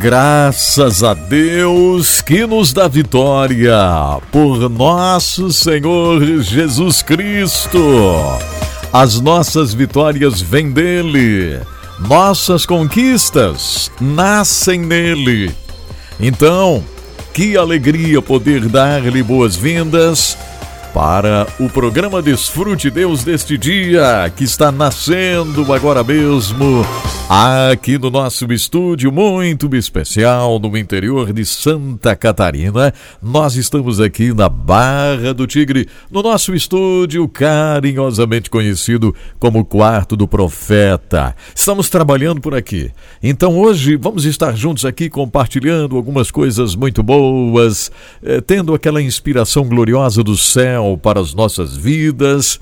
Graças a Deus que nos dá vitória por nosso Senhor Jesus Cristo. As nossas vitórias vêm dele, nossas conquistas nascem nele. Então, que alegria poder dar-lhe boas-vindas para o programa Desfrute Deus deste dia que está nascendo agora mesmo aqui no nosso estúdio muito especial no interior de Santa Catarina. Nós estamos aqui na Barra do Tigre, no nosso estúdio carinhosamente conhecido como Quarto do Profeta. Estamos trabalhando por aqui. Então hoje vamos estar juntos aqui compartilhando algumas coisas muito boas, eh, tendo aquela inspiração gloriosa do céu para as nossas vidas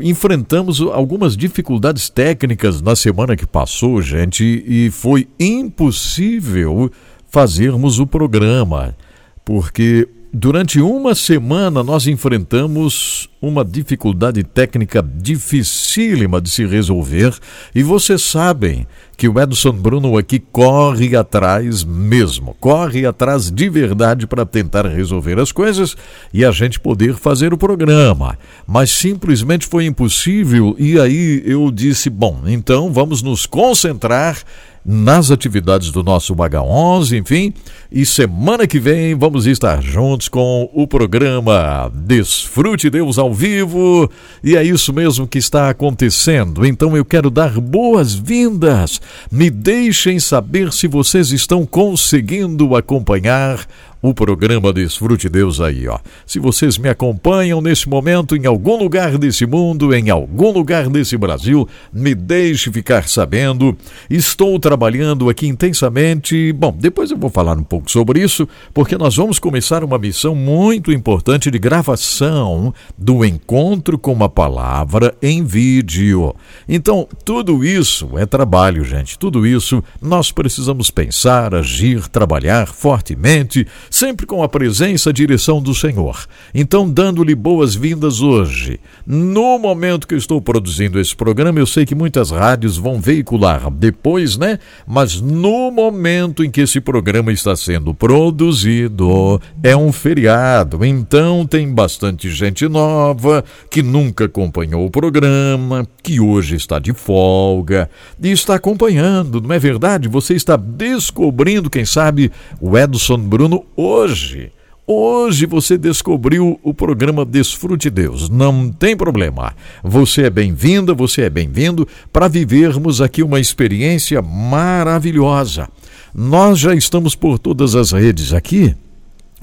enfrentamos algumas dificuldades técnicas na semana que passou, gente, e foi impossível fazermos o programa, porque Durante uma semana nós enfrentamos uma dificuldade técnica dificílima de se resolver e vocês sabem que o Edson Bruno aqui corre atrás mesmo, corre atrás de verdade para tentar resolver as coisas e a gente poder fazer o programa. Mas simplesmente foi impossível e aí eu disse: bom, então vamos nos concentrar nas atividades do nosso Baga 11, enfim. E semana que vem vamos estar juntos com o programa Desfrute Deus ao vivo. E é isso mesmo que está acontecendo. Então eu quero dar boas-vindas. Me deixem saber se vocês estão conseguindo acompanhar o programa Desfrute Deus aí, ó. Se vocês me acompanham nesse momento em algum lugar desse mundo, em algum lugar desse Brasil, me deixe ficar sabendo. Estou trabalhando aqui intensamente. Bom, depois eu vou falar um pouco sobre isso, porque nós vamos começar uma missão muito importante de gravação do encontro com a palavra em vídeo. Então, tudo isso é trabalho, gente. Tudo isso nós precisamos pensar, agir, trabalhar fortemente sempre com a presença e direção do Senhor. Então, dando-lhe boas-vindas hoje. No momento que eu estou produzindo esse programa, eu sei que muitas rádios vão veicular depois, né? Mas no momento em que esse programa está sendo produzido, é um feriado. Então, tem bastante gente nova que nunca acompanhou o programa, que hoje está de folga e está acompanhando, não é verdade? Você está descobrindo, quem sabe, o Edson Bruno hoje. Hoje você descobriu o programa Desfrute Deus. Não tem problema. Você é bem-vinda, você é bem-vindo para vivermos aqui uma experiência maravilhosa. Nós já estamos por todas as redes aqui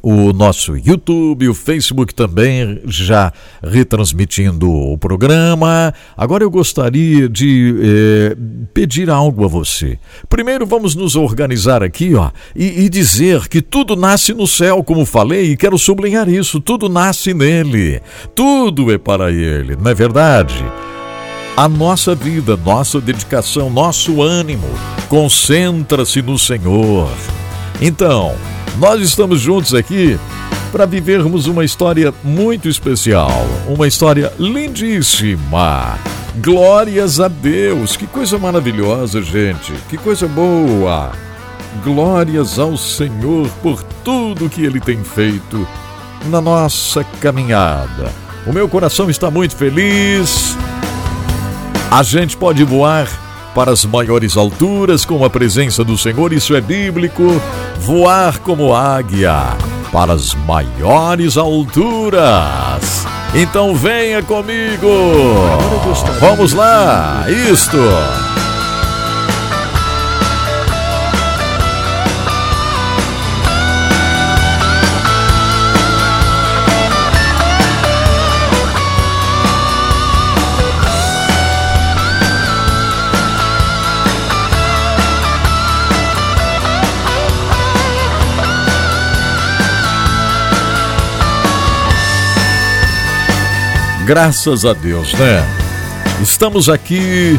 o nosso YouTube, o Facebook também já retransmitindo o programa. Agora eu gostaria de eh, pedir algo a você. Primeiro vamos nos organizar aqui, ó, e, e dizer que tudo nasce no céu, como falei, e quero sublinhar isso. Tudo nasce nele, tudo é para ele, não é verdade? A nossa vida, nossa dedicação, nosso ânimo concentra-se no Senhor. Então, nós estamos juntos aqui para vivermos uma história muito especial, uma história lindíssima. Glórias a Deus! Que coisa maravilhosa, gente! Que coisa boa! Glórias ao Senhor por tudo que Ele tem feito na nossa caminhada. O meu coração está muito feliz. A gente pode voar para as maiores alturas com a presença do Senhor, isso é bíblico. Voar como águia para as maiores alturas. Então venha comigo. Vamos lá, isto. Graças a Deus, né? Estamos aqui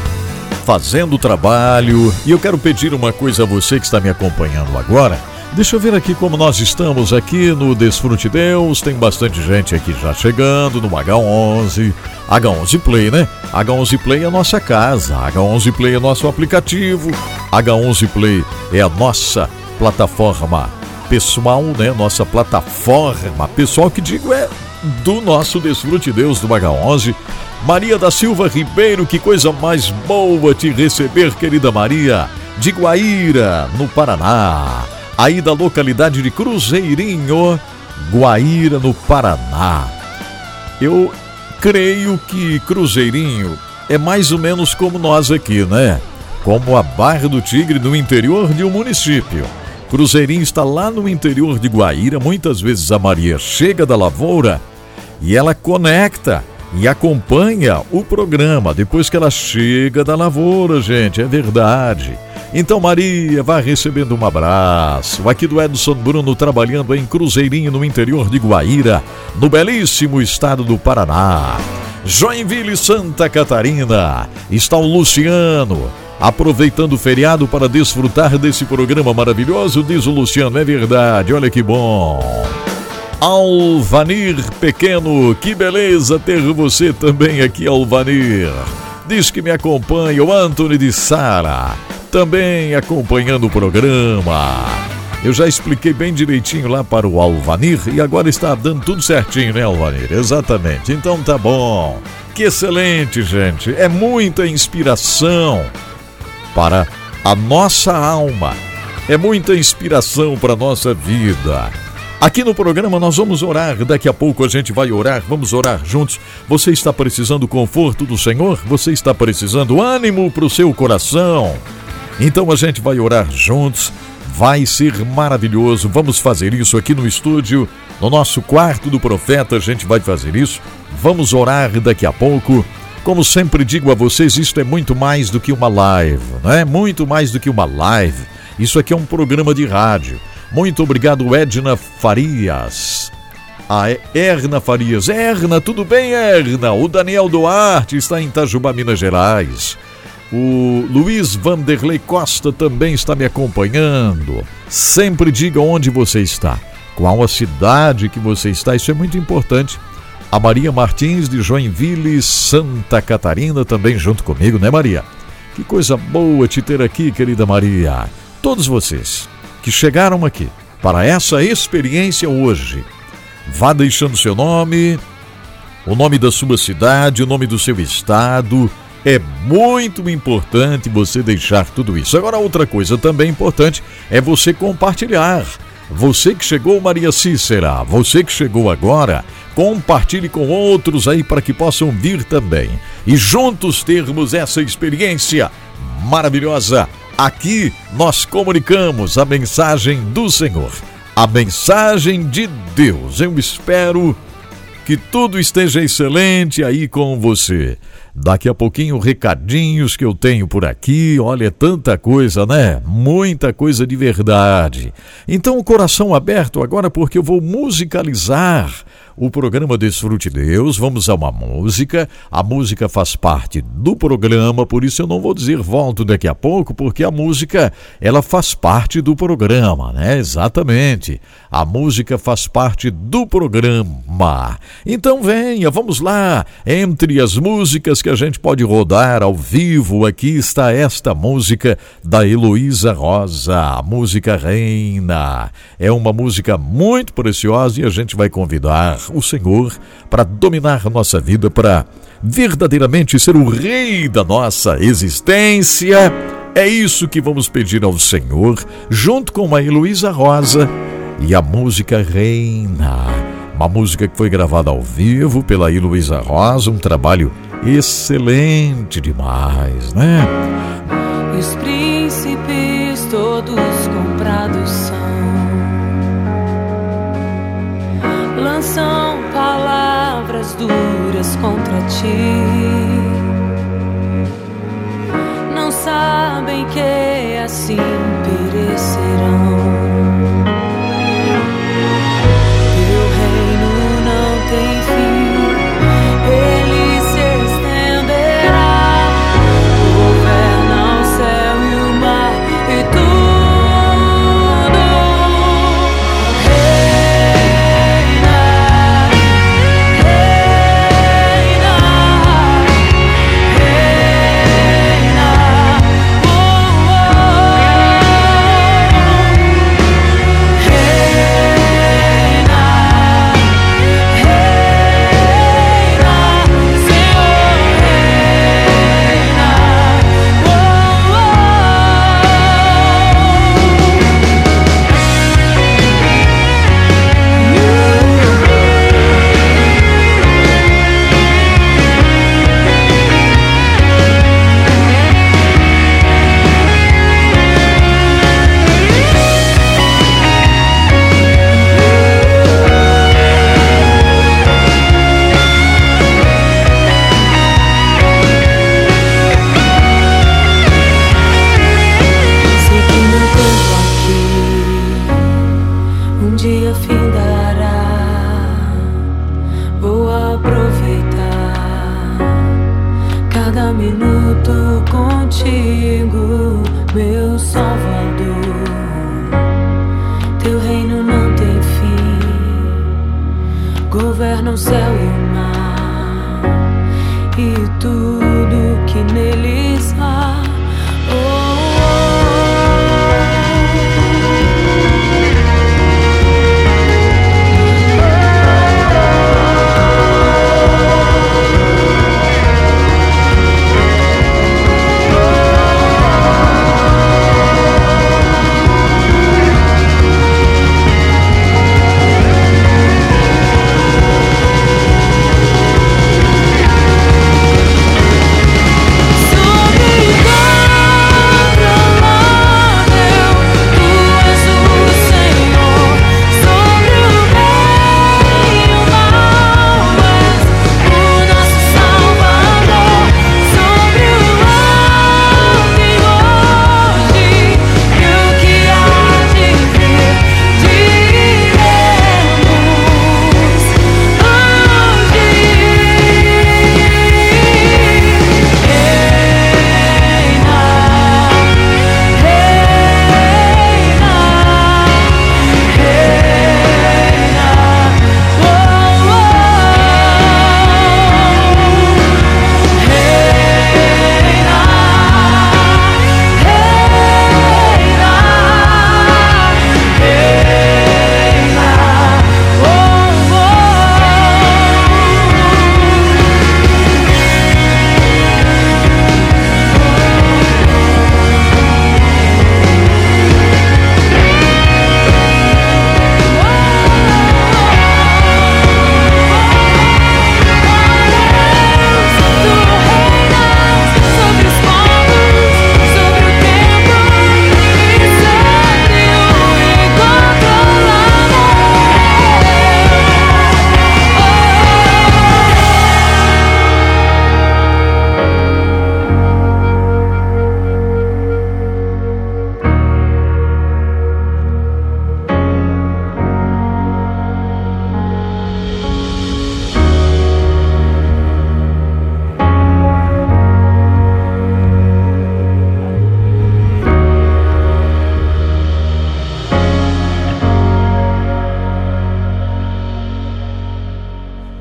fazendo o trabalho e eu quero pedir uma coisa a você que está me acompanhando agora. Deixa eu ver aqui como nós estamos aqui no Desfrute Deus. Tem bastante gente aqui já chegando no H11. H11 Play, né? H11 Play é a nossa casa. H11 Play é nosso aplicativo. H11 Play é a nossa plataforma pessoal, né? Nossa plataforma pessoal que digo é do nosso Desfrute Deus do H11. Maria da Silva Ribeiro, que coisa mais boa te receber, querida Maria, de Guaíra, no Paraná. Aí da localidade de Cruzeirinho, Guaíra, no Paraná. Eu creio que Cruzeirinho é mais ou menos como nós aqui, né? Como a Barra do Tigre no interior de um município. Cruzeirinho está lá no interior de Guaíra. Muitas vezes a Maria chega da lavoura e ela conecta e acompanha o programa depois que ela chega da lavoura, gente. É verdade. Então, Maria, vá recebendo um abraço. Aqui do Edson Bruno, trabalhando em Cruzeirinho, no interior de Guaíra, no belíssimo estado do Paraná. Joinville, Santa Catarina. Está o Luciano aproveitando o feriado para desfrutar desse programa maravilhoso, diz o Luciano. É verdade, olha que bom. Alvanir Pequeno, que beleza ter você também aqui, Alvanir. Diz que me acompanha o Anthony de Sara, também acompanhando o programa. Eu já expliquei bem direitinho lá para o Alvanir e agora está dando tudo certinho, né, Alvanir? Exatamente. Então tá bom. Que excelente, gente. É muita inspiração para a nossa alma. É muita inspiração para a nossa vida. Aqui no programa nós vamos orar, daqui a pouco a gente vai orar, vamos orar juntos. Você está precisando do conforto do Senhor? Você está precisando ânimo para o seu coração? Então a gente vai orar juntos, vai ser maravilhoso. Vamos fazer isso aqui no estúdio, no nosso quarto do profeta, a gente vai fazer isso. Vamos orar daqui a pouco. Como sempre digo a vocês, isto é muito mais do que uma live, não é? Muito mais do que uma live. Isso aqui é um programa de rádio. Muito obrigado, Edna Farias. A Erna Farias. Erna, tudo bem, Erna? O Daniel Duarte está em Itajubá, Minas Gerais. O Luiz Vanderlei Costa também está me acompanhando. Sempre diga onde você está, qual a cidade que você está, isso é muito importante a Maria Martins de Joinville, Santa Catarina, também junto comigo, né, Maria? Que coisa boa te ter aqui, querida Maria. Todos vocês que chegaram aqui para essa experiência hoje, vá deixando seu nome, o nome da sua cidade, o nome do seu estado. É muito importante você deixar tudo isso. Agora, outra coisa também importante é você compartilhar. Você que chegou, Maria Cícera, você que chegou agora, compartilhe com outros aí para que possam vir também. E juntos termos essa experiência maravilhosa. Aqui nós comunicamos a mensagem do Senhor, a mensagem de Deus. Eu espero que tudo esteja excelente aí com você. Daqui a pouquinho, recadinhos que eu tenho por aqui. Olha, é tanta coisa, né? Muita coisa de verdade. Então, o coração aberto agora, porque eu vou musicalizar o programa Desfrute Deus. Vamos a uma música. A música faz parte do programa, por isso eu não vou dizer volto daqui a pouco, porque a música ela faz parte do programa, né? Exatamente. A música faz parte do programa. Então venha, vamos lá. Entre as músicas que a gente pode rodar ao vivo, aqui está esta música da Heloísa Rosa, a música Reina. É uma música muito preciosa e a gente vai convidar o Senhor para dominar nossa vida, para verdadeiramente ser o rei da nossa existência. É isso que vamos pedir ao Senhor, junto com a Heloísa Rosa e a música Reina. Uma música que foi gravada ao vivo pela Heloísa Rosa, um trabalho excelente demais, né? Os príncipes todos comprados são lançam palavras duras contra ti. Não sabem que assim perecerão.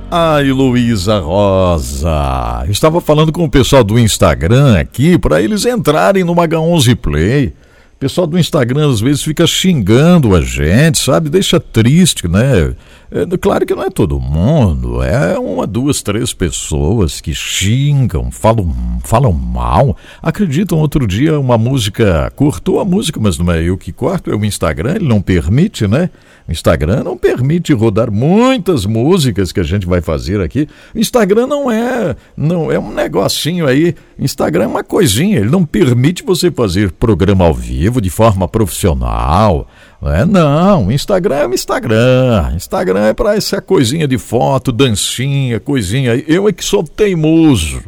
Ai, Luísa Rosa. Estava falando com o pessoal do Instagram aqui para eles entrarem no H11 Play. O pessoal do Instagram às vezes fica xingando a gente, sabe? Deixa triste, né? É, claro que não é todo mundo, é uma, duas, três pessoas que xingam, falam, falam mal. Acreditam, outro dia uma música cortou a música, mas não é eu que corto, é o Instagram, ele não permite, né? O Instagram não permite rodar muitas músicas que a gente vai fazer aqui. O Instagram não é, não é um negocinho aí. Instagram é uma coisinha, ele não permite você fazer programa ao vivo de forma profissional. É, não, Instagram é Instagram. Instagram é para essa coisinha de foto, dancinha, coisinha. Eu é que sou teimoso.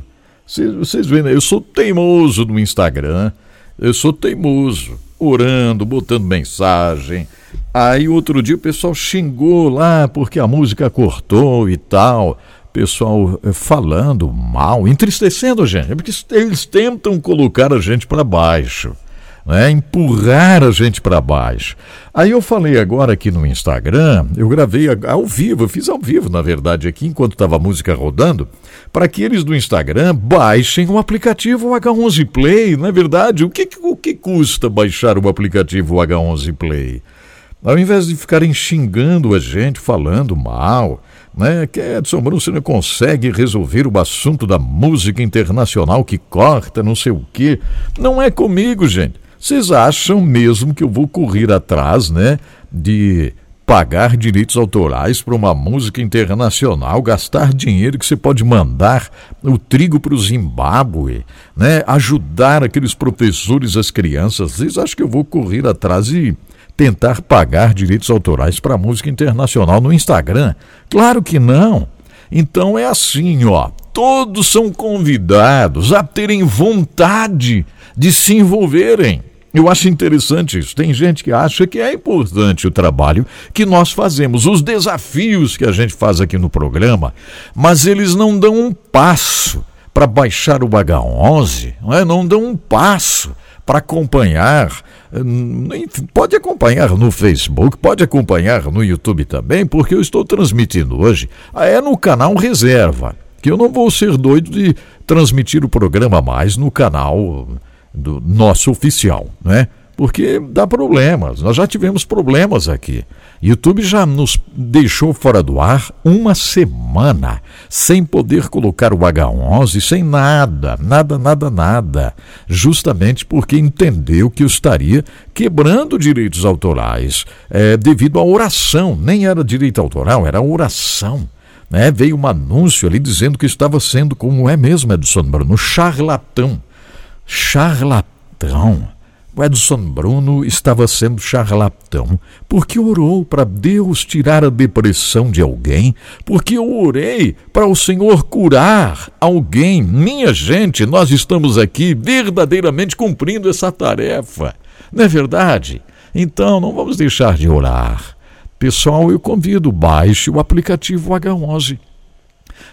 Vocês, vocês veem, né? eu sou teimoso no Instagram. Eu sou teimoso, orando, botando mensagem. Aí outro dia o pessoal xingou lá porque a música cortou e tal. Pessoal eh, falando mal, entristecendo a gente, porque eles tentam colocar a gente para baixo né? empurrar a gente para baixo. Aí eu falei agora aqui no Instagram, eu gravei ao vivo, eu fiz ao vivo, na verdade, aqui enquanto estava a música rodando, para que eles do Instagram baixem o aplicativo H11 Play. Na é verdade, o que, o que custa baixar o aplicativo H11 Play? Ao invés de ficarem xingando a gente, falando mal, né, que Edson Bruno não consegue resolver o assunto da música internacional que corta, não sei o quê. Não é comigo, gente. Vocês acham mesmo que eu vou correr atrás, né, de pagar direitos autorais para uma música internacional, gastar dinheiro que você pode mandar o trigo para o Zimbábue, né? ajudar aqueles professores, as crianças. Vocês acham que eu vou correr atrás e tentar pagar direitos autorais para música internacional no Instagram? Claro que não. Então é assim, ó. Todos são convidados a terem vontade de se envolverem. Eu acho interessante isso. Tem gente que acha que é importante o trabalho que nós fazemos, os desafios que a gente faz aqui no programa, mas eles não dão um passo para baixar o H11, não, é? não dão um passo para acompanhar. Pode acompanhar no Facebook, pode acompanhar no YouTube também, porque eu estou transmitindo hoje. É no canal Reserva, que eu não vou ser doido de transmitir o programa mais no canal do nosso oficial, né? Porque dá problemas. Nós já tivemos problemas aqui. YouTube já nos deixou fora do ar uma semana, sem poder colocar o H11, sem nada, nada, nada, nada. Justamente porque entendeu que eu estaria quebrando direitos autorais é, devido à oração. Nem era direito autoral, era oração. Né? Veio um anúncio ali dizendo que estava sendo, como é mesmo, Edson Bruno, charlatão charlatão. O Edson Bruno estava sendo charlatão porque orou para Deus tirar a depressão de alguém, porque eu orei para o Senhor curar alguém. Minha gente, nós estamos aqui verdadeiramente cumprindo essa tarefa, não é verdade? Então não vamos deixar de orar. Pessoal, eu convido, baixe o aplicativo H11.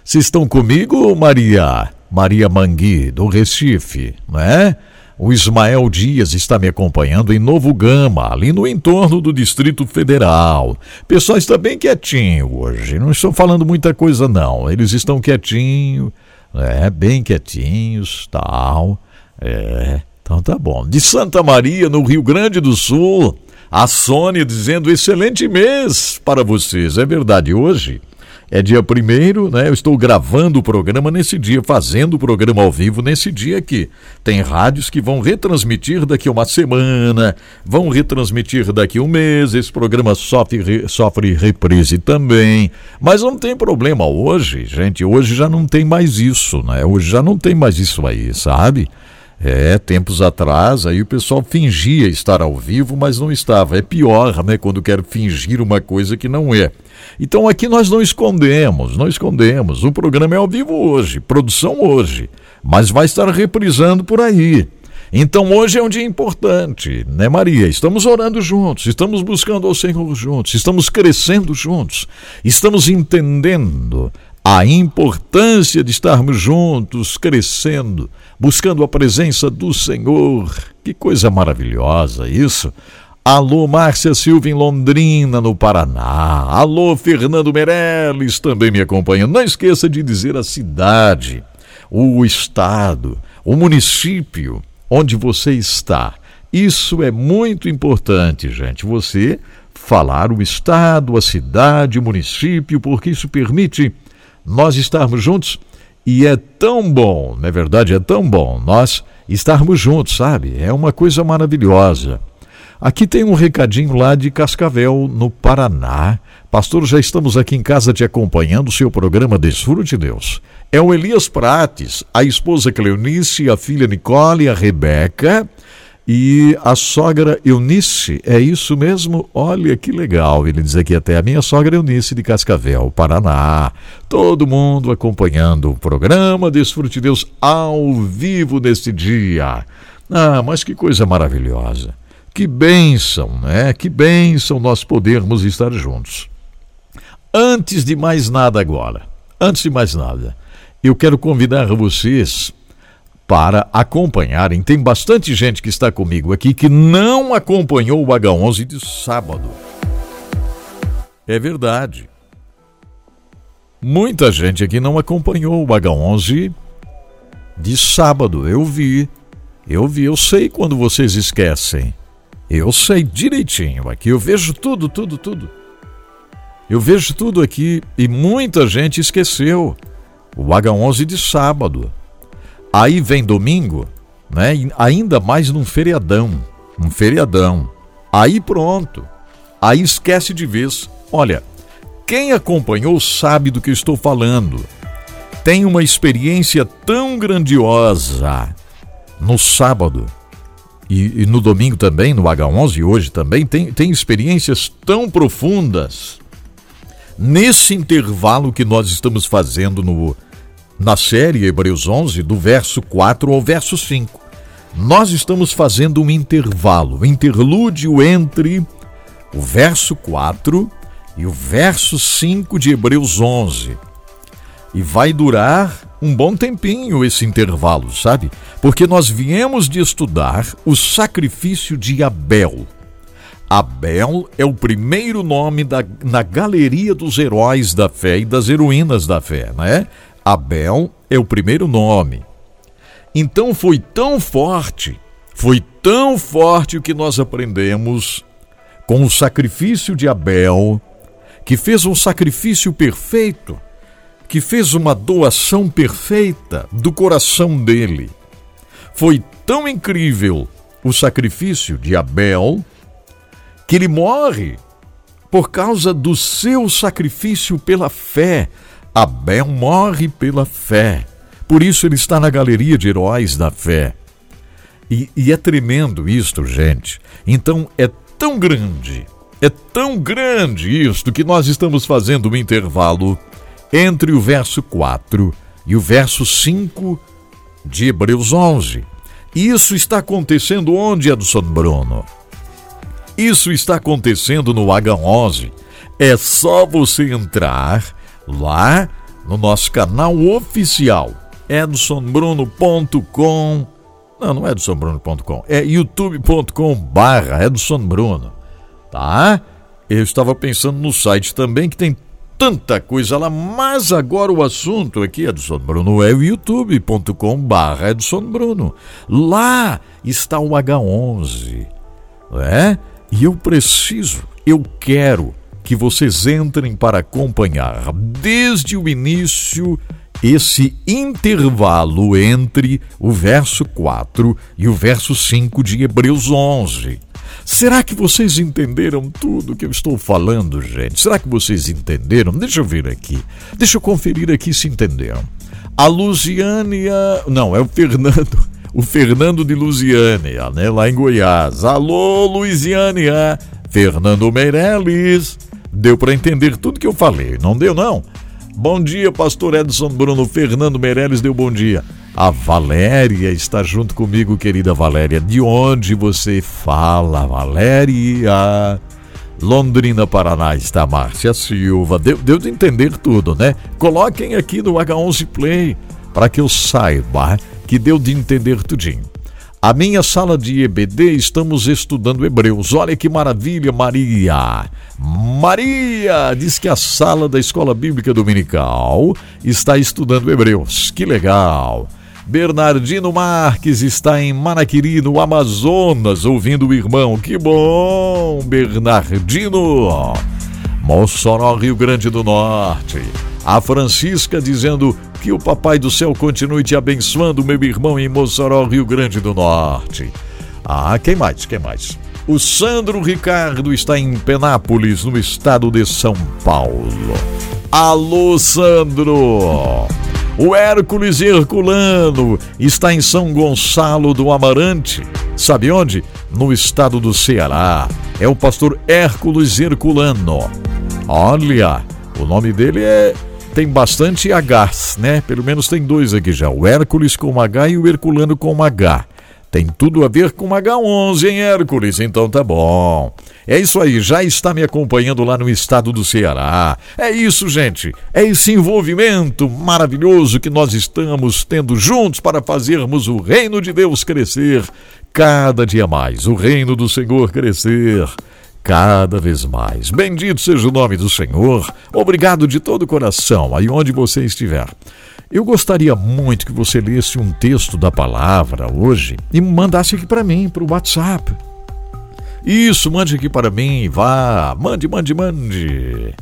Vocês estão comigo, Maria? Maria Mangui, do Recife, não é? O Ismael Dias está me acompanhando em Novo Gama, ali no entorno do Distrito Federal. Pessoal está bem quietinho hoje, não estou falando muita coisa não. Eles estão quietinhos, é, bem quietinhos, tal. É, então tá bom. De Santa Maria, no Rio Grande do Sul, a Sônia dizendo excelente mês para vocês. É verdade, hoje é dia primeiro, né? Eu estou gravando o programa nesse dia, fazendo o programa ao vivo nesse dia aqui. Tem rádios que vão retransmitir daqui uma semana, vão retransmitir daqui um mês. Esse programa sofre, sofre reprise também. Mas não tem problema hoje, gente. Hoje já não tem mais isso, né? Hoje já não tem mais isso aí, sabe? É, tempos atrás, aí o pessoal fingia estar ao vivo, mas não estava. É pior, né, quando quer fingir uma coisa que não é. Então aqui nós não escondemos, não escondemos. O programa é ao vivo hoje, produção hoje, mas vai estar reprisando por aí. Então hoje é um dia importante, né, Maria? Estamos orando juntos, estamos buscando ao Senhor juntos, estamos crescendo juntos, estamos entendendo a importância de estarmos juntos, crescendo, buscando a presença do Senhor. Que coisa maravilhosa isso! Alô, Márcia Silva em Londrina, no Paraná. Alô, Fernando Meirelles também me acompanha. Não esqueça de dizer a cidade, o estado, o município onde você está. Isso é muito importante, gente. Você falar o estado, a cidade, o município, porque isso permite nós estarmos juntos e é tão bom, na é verdade, é tão bom nós estarmos juntos, sabe? É uma coisa maravilhosa. Aqui tem um recadinho lá de Cascavel, no Paraná. Pastor, já estamos aqui em casa te acompanhando seu programa Desfrute Deus. É o Elias Prates, a esposa Cleonice, a filha Nicole, a Rebeca e a sogra Eunice. É isso mesmo? Olha que legal. Ele diz aqui até a minha sogra Eunice de Cascavel, Paraná. Todo mundo acompanhando o programa Desfrute Deus ao vivo neste dia. Ah, mas que coisa maravilhosa. Que bênção, né? Que bênção nós podermos estar juntos. Antes de mais nada agora, antes de mais nada, eu quero convidar vocês para acompanharem. Tem bastante gente que está comigo aqui que não acompanhou o H11 de sábado. É verdade. Muita gente aqui não acompanhou o H11 de sábado. Eu vi. Eu vi, eu sei quando vocês esquecem. Eu sei direitinho aqui, eu vejo tudo, tudo, tudo. Eu vejo tudo aqui e muita gente esqueceu o H11 de sábado. Aí vem domingo, né? Ainda mais num feriadão, um feriadão. Aí pronto. Aí esquece de vez. Olha, quem acompanhou sabe do que estou falando. Tem uma experiência tão grandiosa no sábado e, e, no domingo também, no H11 e hoje também, tem, tem experiências tão profundas nesse intervalo que nós estamos fazendo no, na série Hebreus 11, do verso 4 ao verso 5. Nós estamos fazendo um intervalo, um interlúdio entre o verso 4 e o verso 5 de Hebreus 11. E vai durar um bom tempinho esse intervalo, sabe? Porque nós viemos de estudar o sacrifício de Abel. Abel é o primeiro nome da, na galeria dos heróis da fé e das heroínas da fé, né? Abel é o primeiro nome. Então foi tão forte, foi tão forte o que nós aprendemos com o sacrifício de Abel, que fez um sacrifício perfeito que fez uma doação perfeita do coração dele. Foi tão incrível o sacrifício de Abel que ele morre por causa do seu sacrifício pela fé. Abel morre pela fé. Por isso ele está na galeria de heróis da fé. E, e é tremendo isto, gente. Então é tão grande, é tão grande isto que nós estamos fazendo um intervalo entre o verso 4 e o verso 5 de Hebreus 11. Isso está acontecendo onde, Edson Bruno? Isso está acontecendo no H11. É só você entrar lá no nosso canal oficial, edsonbruno.com. Não, não é edsonbruno.com, é youtube.com barra Edson Bruno, tá? Eu estava pensando no site também que tem tanta coisa lá, mas agora o assunto aqui, Edson Bruno, é o youtube.com barra Edson Bruno. Lá está o H11, é? E eu preciso, eu quero que vocês entrem para acompanhar desde o início esse intervalo entre o verso 4 e o verso 5 de Hebreus 11. Será que vocês entenderam tudo que eu estou falando, gente? Será que vocês entenderam? Deixa eu ver aqui. Deixa eu conferir aqui se entenderam. A Lusiânia. Não, é o Fernando. O Fernando de Lusiânia, né? Lá em Goiás. Alô, Luisiânia. Fernando Meirelles. Deu para entender tudo que eu falei, não deu, não? Bom dia, pastor Edson Bruno. Fernando Meirelles deu bom dia. A Valéria está junto comigo, querida Valéria. De onde você fala, Valéria? Londrina, Paraná, está Márcia Silva. Deu, deu de entender tudo, né? Coloquem aqui no H11 Play para que eu saiba que deu de entender tudinho. A minha sala de EBD estamos estudando Hebreus. Olha que maravilha, Maria. Maria diz que a sala da Escola Bíblica Dominical está estudando Hebreus. Que legal. Bernardino Marques está em Manaquiri, no Amazonas, ouvindo o irmão. Que bom, Bernardino! Mossoró, Rio Grande do Norte. A Francisca dizendo que o Papai do Céu continue te abençoando, meu irmão, em Mossoró, Rio Grande do Norte. Ah, quem mais? Quem mais? O Sandro Ricardo está em Penápolis, no estado de São Paulo. Alô, Sandro! O Hércules Herculano está em São Gonçalo do Amarante. Sabe onde? No estado do Ceará. É o pastor Hércules Herculano. Olha, o nome dele é tem bastante Hs, né? Pelo menos tem dois aqui já. O Hércules com H e o Herculano com H. Tem tudo a ver com H11, hein, Hércules? Então tá bom. É isso aí, já está me acompanhando lá no estado do Ceará. É isso, gente. É esse envolvimento maravilhoso que nós estamos tendo juntos para fazermos o reino de Deus crescer cada dia mais. O reino do Senhor crescer cada vez mais. Bendito seja o nome do Senhor. Obrigado de todo o coração, aí onde você estiver. Eu gostaria muito que você lesse um texto da palavra hoje e mandasse aqui para mim, para o WhatsApp. Isso, mande aqui para mim, vá, mande, mande, mande.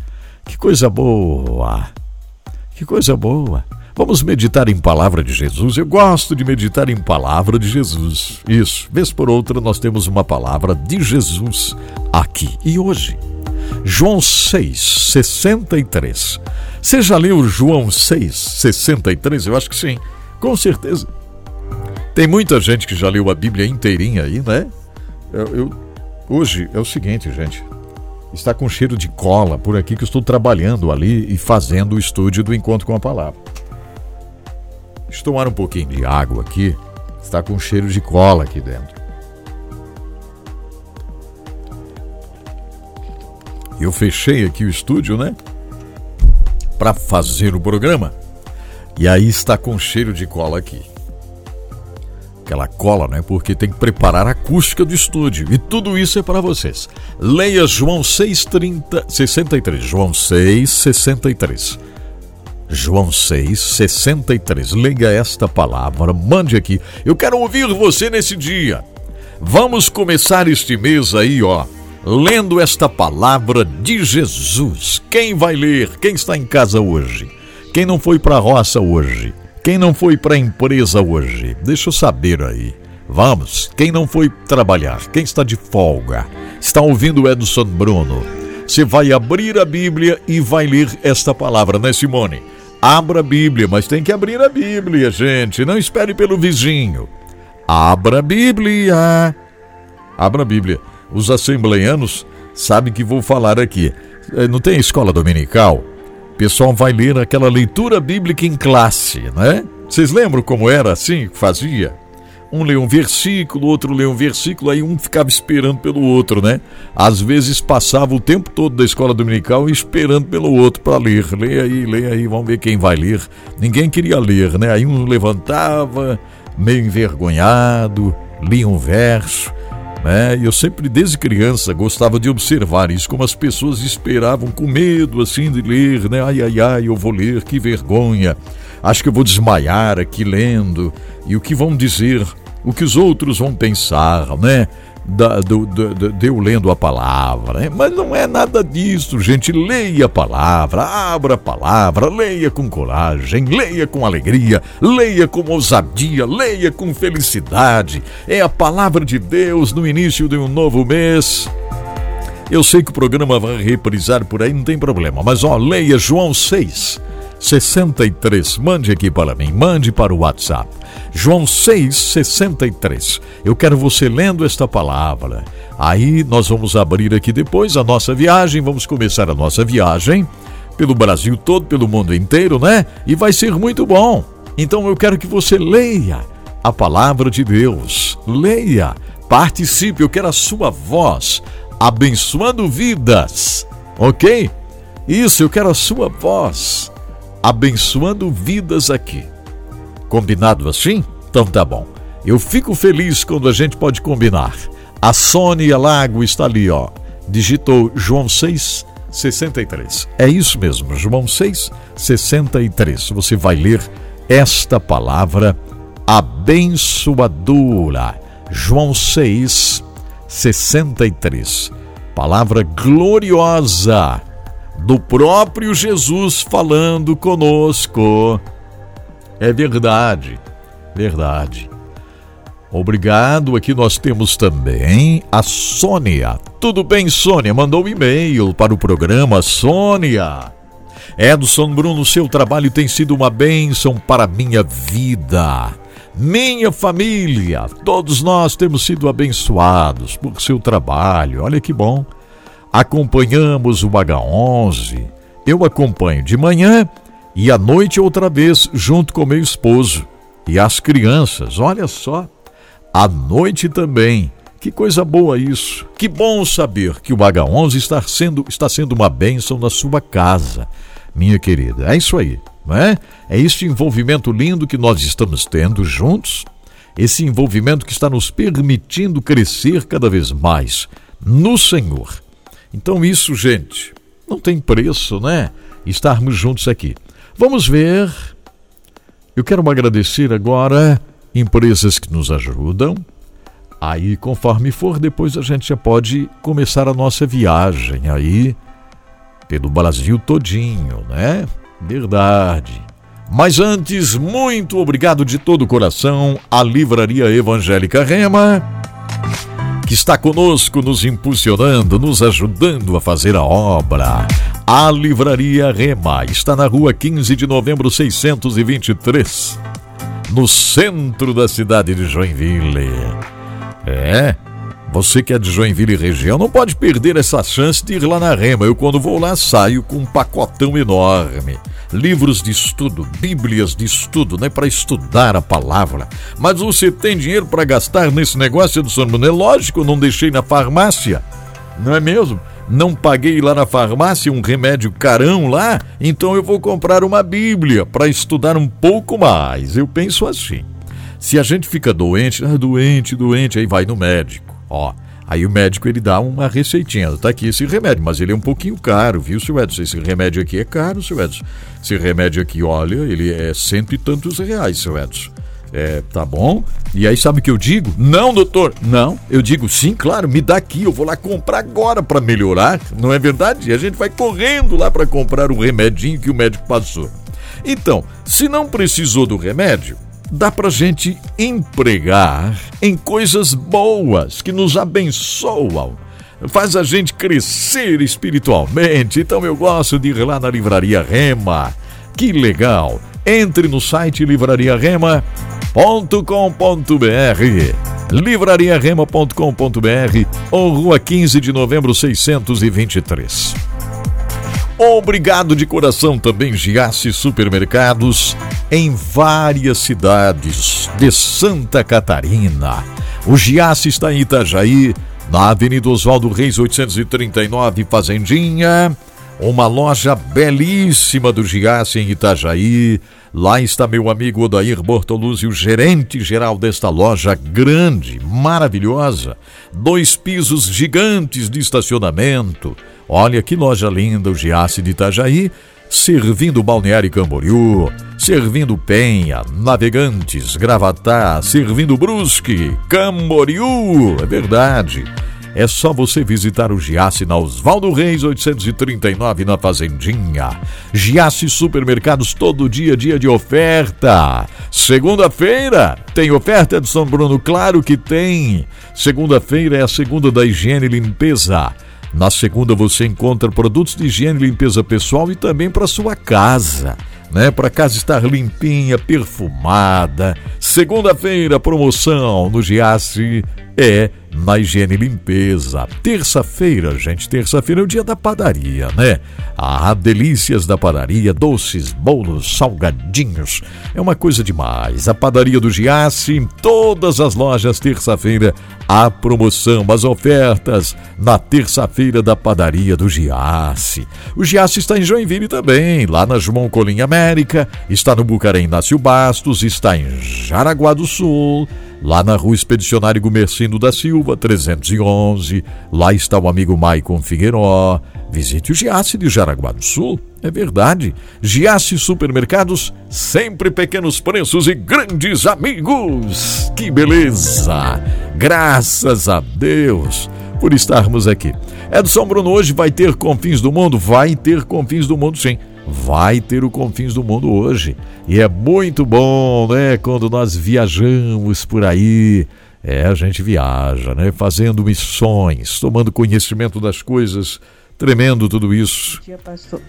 Que coisa boa. Que coisa boa. Vamos meditar em palavra de Jesus. Eu gosto de meditar em palavra de Jesus. Isso, vez por outra nós temos uma palavra de Jesus aqui e hoje. João 6, 63. Você já leu João 6, 63? Eu acho que sim, com certeza. Tem muita gente que já leu a Bíblia inteirinha aí, né? Eu, eu, hoje é o seguinte, gente. Está com cheiro de cola por aqui que eu estou trabalhando ali e fazendo o estúdio do Encontro com a Palavra. Deixa eu tomar um pouquinho de água aqui. Está com cheiro de cola aqui dentro. Eu fechei aqui o estúdio, né? Para fazer o programa. E aí está com cheiro de cola aqui. Aquela cola, né? Porque tem que preparar a acústica do estúdio. E tudo isso é para vocês. Leia João 6:30, 63. João 6, 63. João 6, 63. Leia esta palavra, mande aqui. Eu quero ouvir você nesse dia. Vamos começar este mês aí, ó, lendo esta palavra de Jesus. Quem vai ler? Quem está em casa hoje? Quem não foi para a roça hoje? Quem não foi para a empresa hoje? Deixa eu saber aí. Vamos, quem não foi trabalhar? Quem está de folga? Está ouvindo o Edson Bruno? Você vai abrir a Bíblia e vai ler esta palavra, né, Simone? Abra a Bíblia, mas tem que abrir a Bíblia, gente. Não espere pelo vizinho. Abra a Bíblia. Abra a Bíblia. Os assembleianos sabem que vou falar aqui. É, não tem escola dominical? O pessoal vai ler aquela leitura bíblica em classe, né? Vocês lembram como era assim que fazia? Um lê um versículo, outro lê um versículo, aí um ficava esperando pelo outro, né? Às vezes passava o tempo todo da escola dominical esperando pelo outro para ler. Lê aí, lê aí, vamos ver quem vai ler. Ninguém queria ler, né? Aí um levantava, meio envergonhado, lia um verso. Né? Eu sempre, desde criança, gostava de observar isso, como as pessoas esperavam com medo assim de ler, né? Ai, ai, ai, eu vou ler, que vergonha. Acho que eu vou desmaiar aqui lendo. E o que vão dizer o que os outros vão pensar, né? Da, do, do, do, de eu lendo a palavra. Né? Mas não é nada disso, gente. Leia a palavra, abra a palavra, leia com coragem, leia com alegria, leia com ousadia, leia com felicidade. É a palavra de Deus no início de um novo mês. Eu sei que o programa vai reprisar por aí, não tem problema, mas ó, leia João 6, 63. Mande aqui para mim, mande para o WhatsApp. João 6,63. Eu quero você lendo esta palavra. Aí nós vamos abrir aqui depois a nossa viagem, vamos começar a nossa viagem pelo Brasil todo, pelo mundo inteiro, né? E vai ser muito bom. Então eu quero que você leia a palavra de Deus. Leia, participe, eu quero a sua voz abençoando vidas. OK? Isso, eu quero a sua voz abençoando vidas aqui. Combinado assim? Então tá bom. Eu fico feliz quando a gente pode combinar. A Sônia Lago está ali, ó. Digitou João 6, 63. É isso mesmo, João 6, 63. Você vai ler esta palavra abençoadora. João 6, 63. Palavra gloriosa do próprio Jesus falando conosco. É verdade, verdade. Obrigado. Aqui nós temos também a Sônia. Tudo bem, Sônia? Mandou um e-mail para o programa Sônia. Edson Bruno, seu trabalho tem sido uma bênção para minha vida. Minha família, todos nós temos sido abençoados por seu trabalho. Olha que bom. Acompanhamos o H11. Eu acompanho de manhã e à noite outra vez junto com meu esposo e as crianças. Olha só à noite também. Que coisa boa isso. Que bom saber que o H11 está sendo, está sendo uma bênção na sua casa, minha querida. É isso aí, não é? É este envolvimento lindo que nós estamos tendo juntos, esse envolvimento que está nos permitindo crescer cada vez mais no Senhor. Então, isso, gente, não tem preço, né? Estarmos juntos aqui. Vamos ver. Eu quero agradecer agora empresas que nos ajudam. Aí, conforme for, depois a gente já pode começar a nossa viagem aí pelo Brasil todinho, né? Verdade. Mas antes, muito obrigado de todo o coração à Livraria Evangélica Rema, que está conosco, nos impulsionando, nos ajudando a fazer a obra. A Livraria Rema está na rua 15 de novembro 623 no centro da cidade de Joinville. É, você que é de Joinville região não pode perder essa chance de ir lá na Rema. Eu, quando vou lá, saio com um pacotão enorme. Livros de estudo, bíblias de estudo, né? Para estudar a palavra. Mas você tem dinheiro para gastar nesse negócio do São É lógico, não deixei na farmácia. Não é mesmo? não paguei lá na farmácia um remédio carão lá, então eu vou comprar uma Bíblia para estudar um pouco mais. Eu penso assim. Se a gente fica doente, ah, doente, doente, aí vai no médico. Ó, aí o médico ele dá uma receitinha. Tá aqui esse remédio, mas ele é um pouquinho caro, viu, seu Edson? Esse remédio aqui é caro, seu Edson. Esse remédio aqui, olha, ele é cento e tantos reais, seu Edson. É, tá bom. E aí sabe o que eu digo? Não, doutor. Não, eu digo sim, claro, me dá aqui, eu vou lá comprar agora para melhorar. Não é verdade? E a gente vai correndo lá para comprar o remedinho que o médico passou. Então, se não precisou do remédio, dá pra gente empregar em coisas boas que nos abençoam. Faz a gente crescer espiritualmente. Então eu gosto de ir lá na livraria Rema. Que legal! Entre no site Livraria Rema livrariarema.com.br livrariarema.com.br ou Rua 15 de Novembro 623. Obrigado de coração também Giasse Supermercados em várias cidades de Santa Catarina. O Giasse está em Itajaí, na Avenida Oswaldo Reis 839 Fazendinha. Uma loja belíssima do Giasse em Itajaí Lá está meu amigo Odair Bortoluzzi, o gerente geral desta loja grande, maravilhosa. Dois pisos gigantes de estacionamento. Olha que loja linda, o Giasse de Itajaí, servindo Balneário Camboriú, servindo Penha, Navegantes, Gravatá, servindo Brusque, Camboriú. É verdade. É só você visitar o Giasse na Oswaldo Reis 839 na Fazendinha. Giasse Supermercados todo dia, dia de oferta. Segunda-feira tem oferta de São Bruno, claro que tem. Segunda-feira é a segunda da higiene e limpeza. Na segunda você encontra produtos de higiene e limpeza pessoal e também para sua casa né? Para casa estar limpinha, perfumada. Segunda-feira, promoção no Giasse é na higiene e limpeza. Terça-feira, gente, terça-feira é o dia da padaria, né? Ah, delícias da padaria, doces, bolos, salgadinhos. É uma coisa demais. A padaria do Giasse, em todas as lojas, terça-feira, a promoção, as ofertas na terça-feira da padaria do Giasse. O Giasse está em Joinville também, lá na João Colim América, está no Bucarém Inácio Bastos, está em Jaraguá do Sul lá na rua Expedicionário Gumercindo da Silva, 311. Lá está o amigo Maicon Figueiró. Visite o Giasse de Jaraguá do Sul. É verdade. Giasse Supermercados, sempre pequenos preços e grandes amigos. Que beleza! Graças a Deus por estarmos aqui. Edson Bruno hoje vai ter Confins do Mundo? Vai ter Confins do Mundo, sim vai ter o Confins do Mundo hoje. E é muito bom, né? Quando nós viajamos por aí. É, a gente viaja, né? Fazendo missões, tomando conhecimento das coisas Tremendo tudo isso. Bom dia, pastor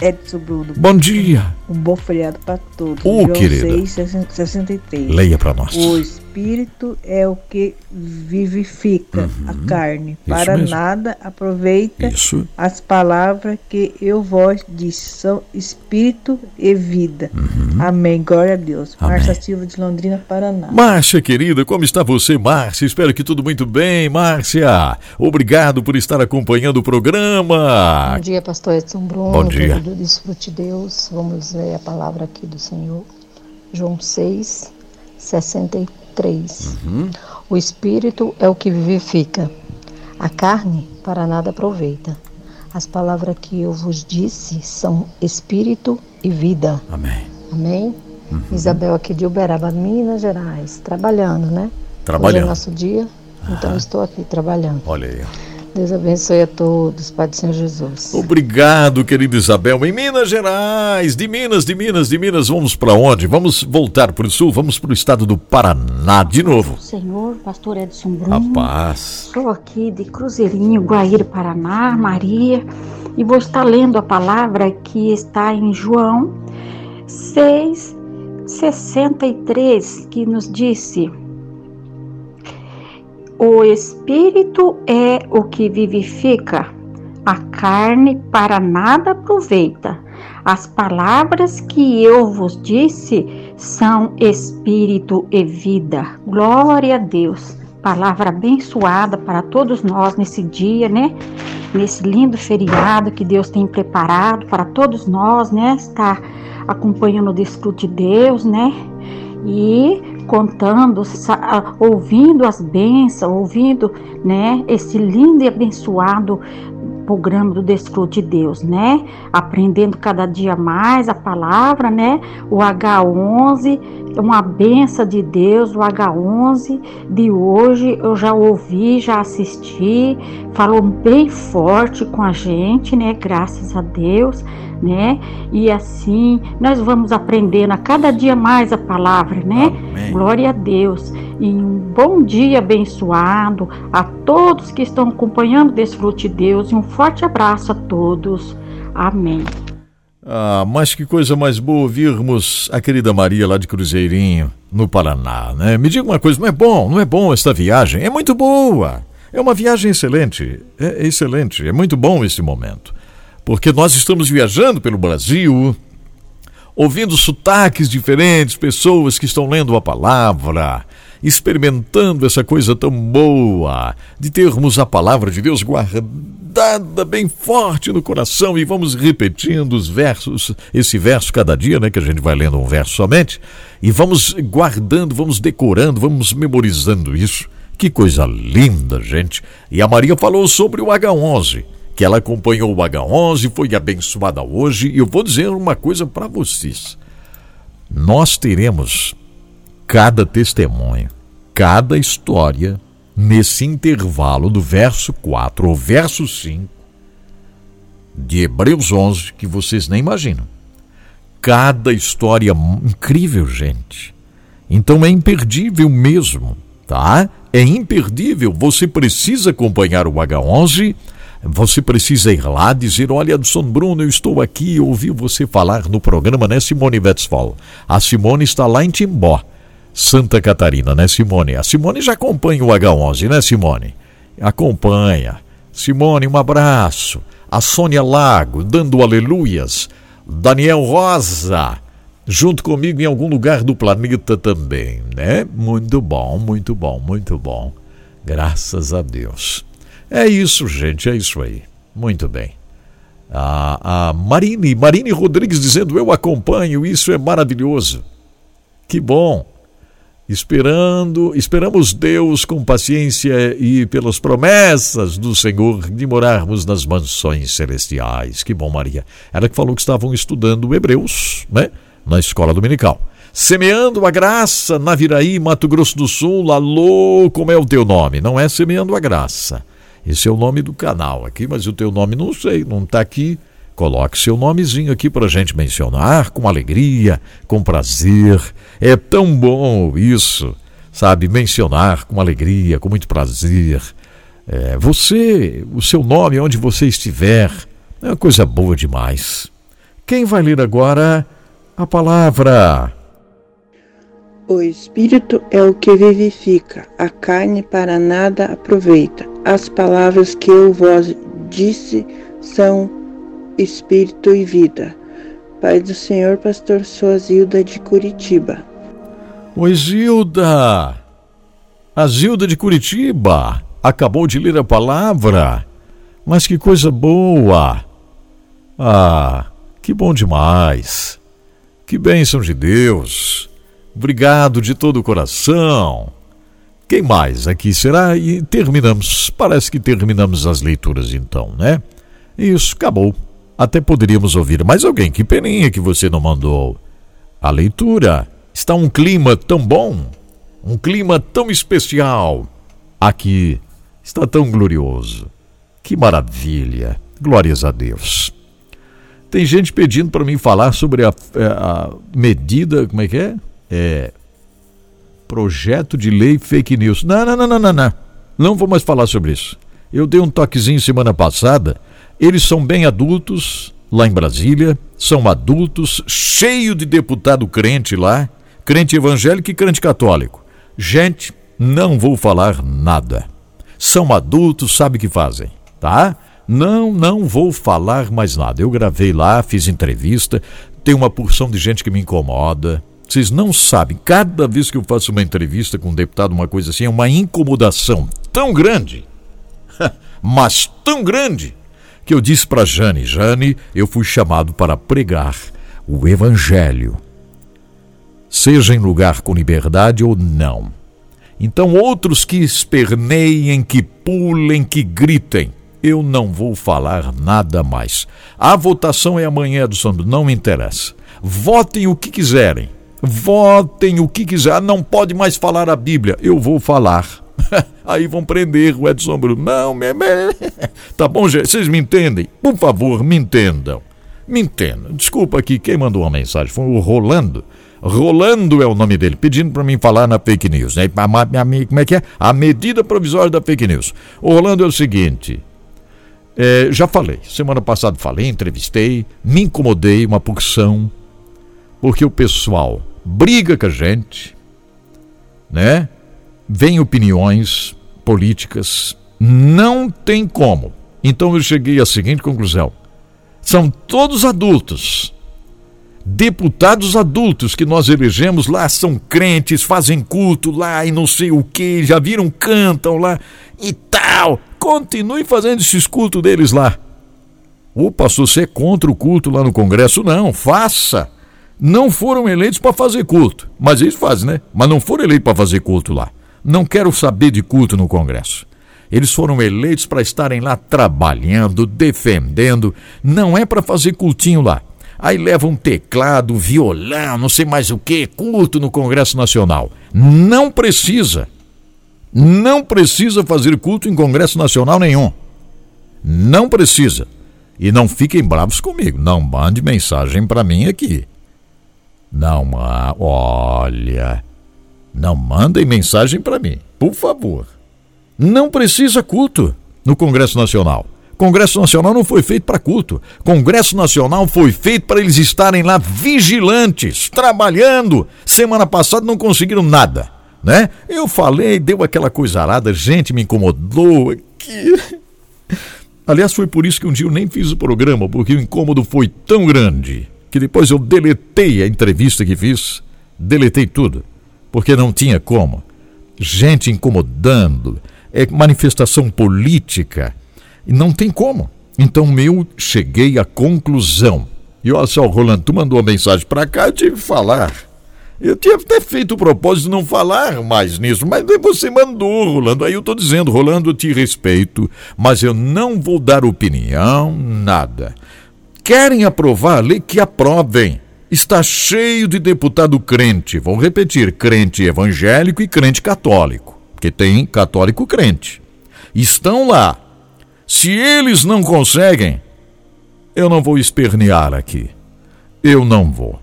Edson Bruno. Bom dia. Um bom feriado para todos. Ô, oh, querida. 6, 63. Leia para nós. O espírito é o que vivifica uhum. a carne. Para mesmo. nada aproveita Isso. as palavras que eu vos disse. São espírito e vida. Uhum. Amém. Glória a Deus. Amém. Márcia Silva de Londrina, Paraná. Márcia, querida, como está você, Márcia? Espero que tudo muito bem, Márcia. Obrigado por estar acompanhando o programa. Bom dia, pastor Edson Bruno. Bom dia. Desfrute Deus. Vamos ler a palavra aqui do Senhor. João 6, 63. 3. Uhum. O espírito é o que vivifica, a carne para nada aproveita. As palavras que eu vos disse são espírito e vida. Amém. Amém? Uhum. Isabel aqui de Uberaba, Minas Gerais, trabalhando, né? Trabalhando. Hoje é nosso dia, então estou aqui trabalhando. Olha aí. Deus abençoe a todos, Pai do Senhor Jesus. Obrigado, querida Isabel. Em Minas Gerais, de Minas, de Minas, de Minas, vamos para onde? Vamos voltar para o sul, vamos para o estado do Paraná de novo. Senhor, pastor Edson Bruno. A paz. Sou aqui de Cruzeirinho, Guaíra, Paraná, Maria, e vou estar lendo a palavra que está em João 6, 63, que nos disse o espírito é o que vivifica, a carne para nada aproveita. As palavras que eu vos disse são espírito e vida. Glória a Deus. Palavra abençoada para todos nós nesse dia, né? Nesse lindo feriado que Deus tem preparado para todos nós, né? Estar acompanhando o desfrute de Deus, né? E contando, ouvindo as bênçãos, ouvindo, né, esse lindo e abençoado programa do Desfrute de Deus, né? Aprendendo cada dia mais a palavra, né? O H11, uma benção de Deus, o H11 de hoje eu já ouvi, já assisti, falou bem forte com a gente, né? Graças a Deus né? E assim nós vamos aprendendo a cada dia mais a palavra, né? Amém. Glória a Deus. E um bom dia abençoado a todos que estão acompanhando Desfrute Deus e um forte abraço a todos. Amém. Ah, mas que coisa mais boa ouvirmos a querida Maria lá de Cruzeirinho, no Paraná, né? Me diga uma coisa, não é bom, não é bom esta viagem? É muito boa. É uma viagem excelente, é excelente, é muito bom esse momento porque nós estamos viajando pelo Brasil, ouvindo sotaques diferentes, pessoas que estão lendo a palavra, experimentando essa coisa tão boa de termos a palavra de Deus guardada bem forte no coração e vamos repetindo os versos, esse verso cada dia, né, que a gente vai lendo um verso somente, e vamos guardando, vamos decorando, vamos memorizando isso. Que coisa linda, gente. E a Maria falou sobre o H11 que ela acompanhou o H11, foi abençoada hoje. E eu vou dizer uma coisa para vocês: nós teremos cada testemunho, cada história nesse intervalo do verso 4 ou verso 5 de Hebreus 11 que vocês nem imaginam. Cada história incrível, gente. Então é imperdível mesmo, tá? É imperdível. Você precisa acompanhar o H11 você precisa ir lá dizer: Olha, Edson Bruno, eu estou aqui, ouvi você falar no programa, né, Simone Wetzfall? A Simone está lá em Timbó, Santa Catarina, né, Simone? A Simone já acompanha o H11, né, Simone? Acompanha. Simone, um abraço. A Sônia Lago, dando aleluias. Daniel Rosa, junto comigo em algum lugar do planeta também, né? Muito bom, muito bom, muito bom. Graças a Deus. É isso, gente, é isso aí. Muito bem. A, a Marine, Marine Rodrigues dizendo: Eu acompanho, isso é maravilhoso. Que bom. esperando, esperamos Deus com paciência e pelas promessas do Senhor de morarmos nas mansões celestiais. Que bom, Maria. Ela que falou que estavam estudando Hebreus, né, na escola dominical. Semeando a graça na Viraí, Mato Grosso do Sul. Alô, como é o teu nome? Não é Semeando a Graça. Esse é o nome do canal aqui, mas o teu nome não sei, não está aqui. Coloque seu nomezinho aqui para a gente mencionar com alegria, com prazer. É tão bom isso, sabe? Mencionar com alegria, com muito prazer. É, você, o seu nome, onde você estiver, é uma coisa boa demais. Quem vai ler agora a palavra? O espírito é o que vivifica, a carne para nada aproveita. As palavras que eu vos disse são espírito e vida. Pai do Senhor, pastor Soazilda de Curitiba. Oi, Zilda! A Zilda de Curitiba acabou de ler a palavra. Mas que coisa boa! Ah, que bom demais! Que bênção de Deus! Obrigado de todo o coração! Quem mais aqui será? E terminamos. Parece que terminamos as leituras então, né? Isso, acabou. Até poderíamos ouvir mais alguém. Que peninha que você não mandou. A leitura. Está um clima tão bom, um clima tão especial. Aqui está tão glorioso. Que maravilha. Glórias a Deus. Tem gente pedindo para mim falar sobre a, é, a, medida, como é que é? É projeto de lei fake news. Não, não, não, não, não, não. Não vou mais falar sobre isso. Eu dei um toquezinho semana passada eles são bem adultos lá em Brasília, são adultos, cheio de deputado crente lá, crente evangélico e crente católico. Gente, não vou falar nada. São adultos, sabe o que fazem, tá? Não, não vou falar mais nada. Eu gravei lá, fiz entrevista, tem uma porção de gente que me incomoda. Vocês não sabem, cada vez que eu faço uma entrevista com um deputado, uma coisa assim, é uma incomodação tão grande, mas tão grande, que eu disse para Jane: Jane, eu fui chamado para pregar o Evangelho, seja em lugar com liberdade ou não. Então, outros que esperneiem, que pulem, que gritem, eu não vou falar nada mais. A votação é amanhã do Santo, não me interessa. Votem o que quiserem. Votem o que quiser. Não pode mais falar a Bíblia. Eu vou falar. Aí vão prender o Edson Bruno. Não, me, me... tá bom, gente? Vocês me entendem? Por favor, me entendam. Me entendam. Desculpa aqui, quem mandou uma mensagem foi o Rolando. Rolando é o nome dele, pedindo para mim falar na fake news. Né? Como é que é? A medida provisória da fake news. O Rolando é o seguinte. É, já falei, semana passada falei, entrevistei, me incomodei uma porção, porque o pessoal briga com a gente, né? vem opiniões políticas, não tem como. Então eu cheguei à seguinte conclusão: são todos adultos. Deputados adultos que nós elegemos lá são crentes, fazem culto lá e não sei o que, já viram, cantam lá e tal. Continue fazendo esses cultos deles lá. O pastor, você é contra o culto lá no Congresso? Não, faça. Não foram eleitos para fazer culto, mas eles fazem, né? Mas não foram eleitos para fazer culto lá. Não quero saber de culto no Congresso. Eles foram eleitos para estarem lá trabalhando, defendendo. Não é para fazer cultinho lá. Aí leva um teclado, violão, não sei mais o que, culto no Congresso Nacional. Não precisa. Não precisa fazer culto em Congresso Nacional nenhum. Não precisa. E não fiquem bravos comigo. Não mande mensagem para mim aqui. Não, olha. Não mandem mensagem para mim, por favor. Não precisa culto no Congresso Nacional. Congresso Nacional não foi feito para culto. Congresso Nacional foi feito para eles estarem lá vigilantes, trabalhando. Semana passada não conseguiram nada, né? Eu falei, deu aquela coisa arada, gente me incomodou aqui. Aliás, foi por isso que um dia eu nem fiz o programa, porque o incômodo foi tão grande que depois eu deletei a entrevista que fiz, deletei tudo porque não tinha como. Gente incomodando, é manifestação política, e não tem como. Então eu cheguei à conclusão. E olha só, Rolando, tu mandou uma mensagem para cá, eu tive que falar. Eu tinha até feito o propósito de não falar mais nisso, mas você mandou, Rolando. Aí eu estou dizendo, Rolando, eu te respeito, mas eu não vou dar opinião, nada. Querem aprovar a lei que aprovem. Está cheio de deputado crente. Vou repetir: crente evangélico e crente católico. Porque tem católico crente. Estão lá. Se eles não conseguem, eu não vou espernear aqui. Eu não vou.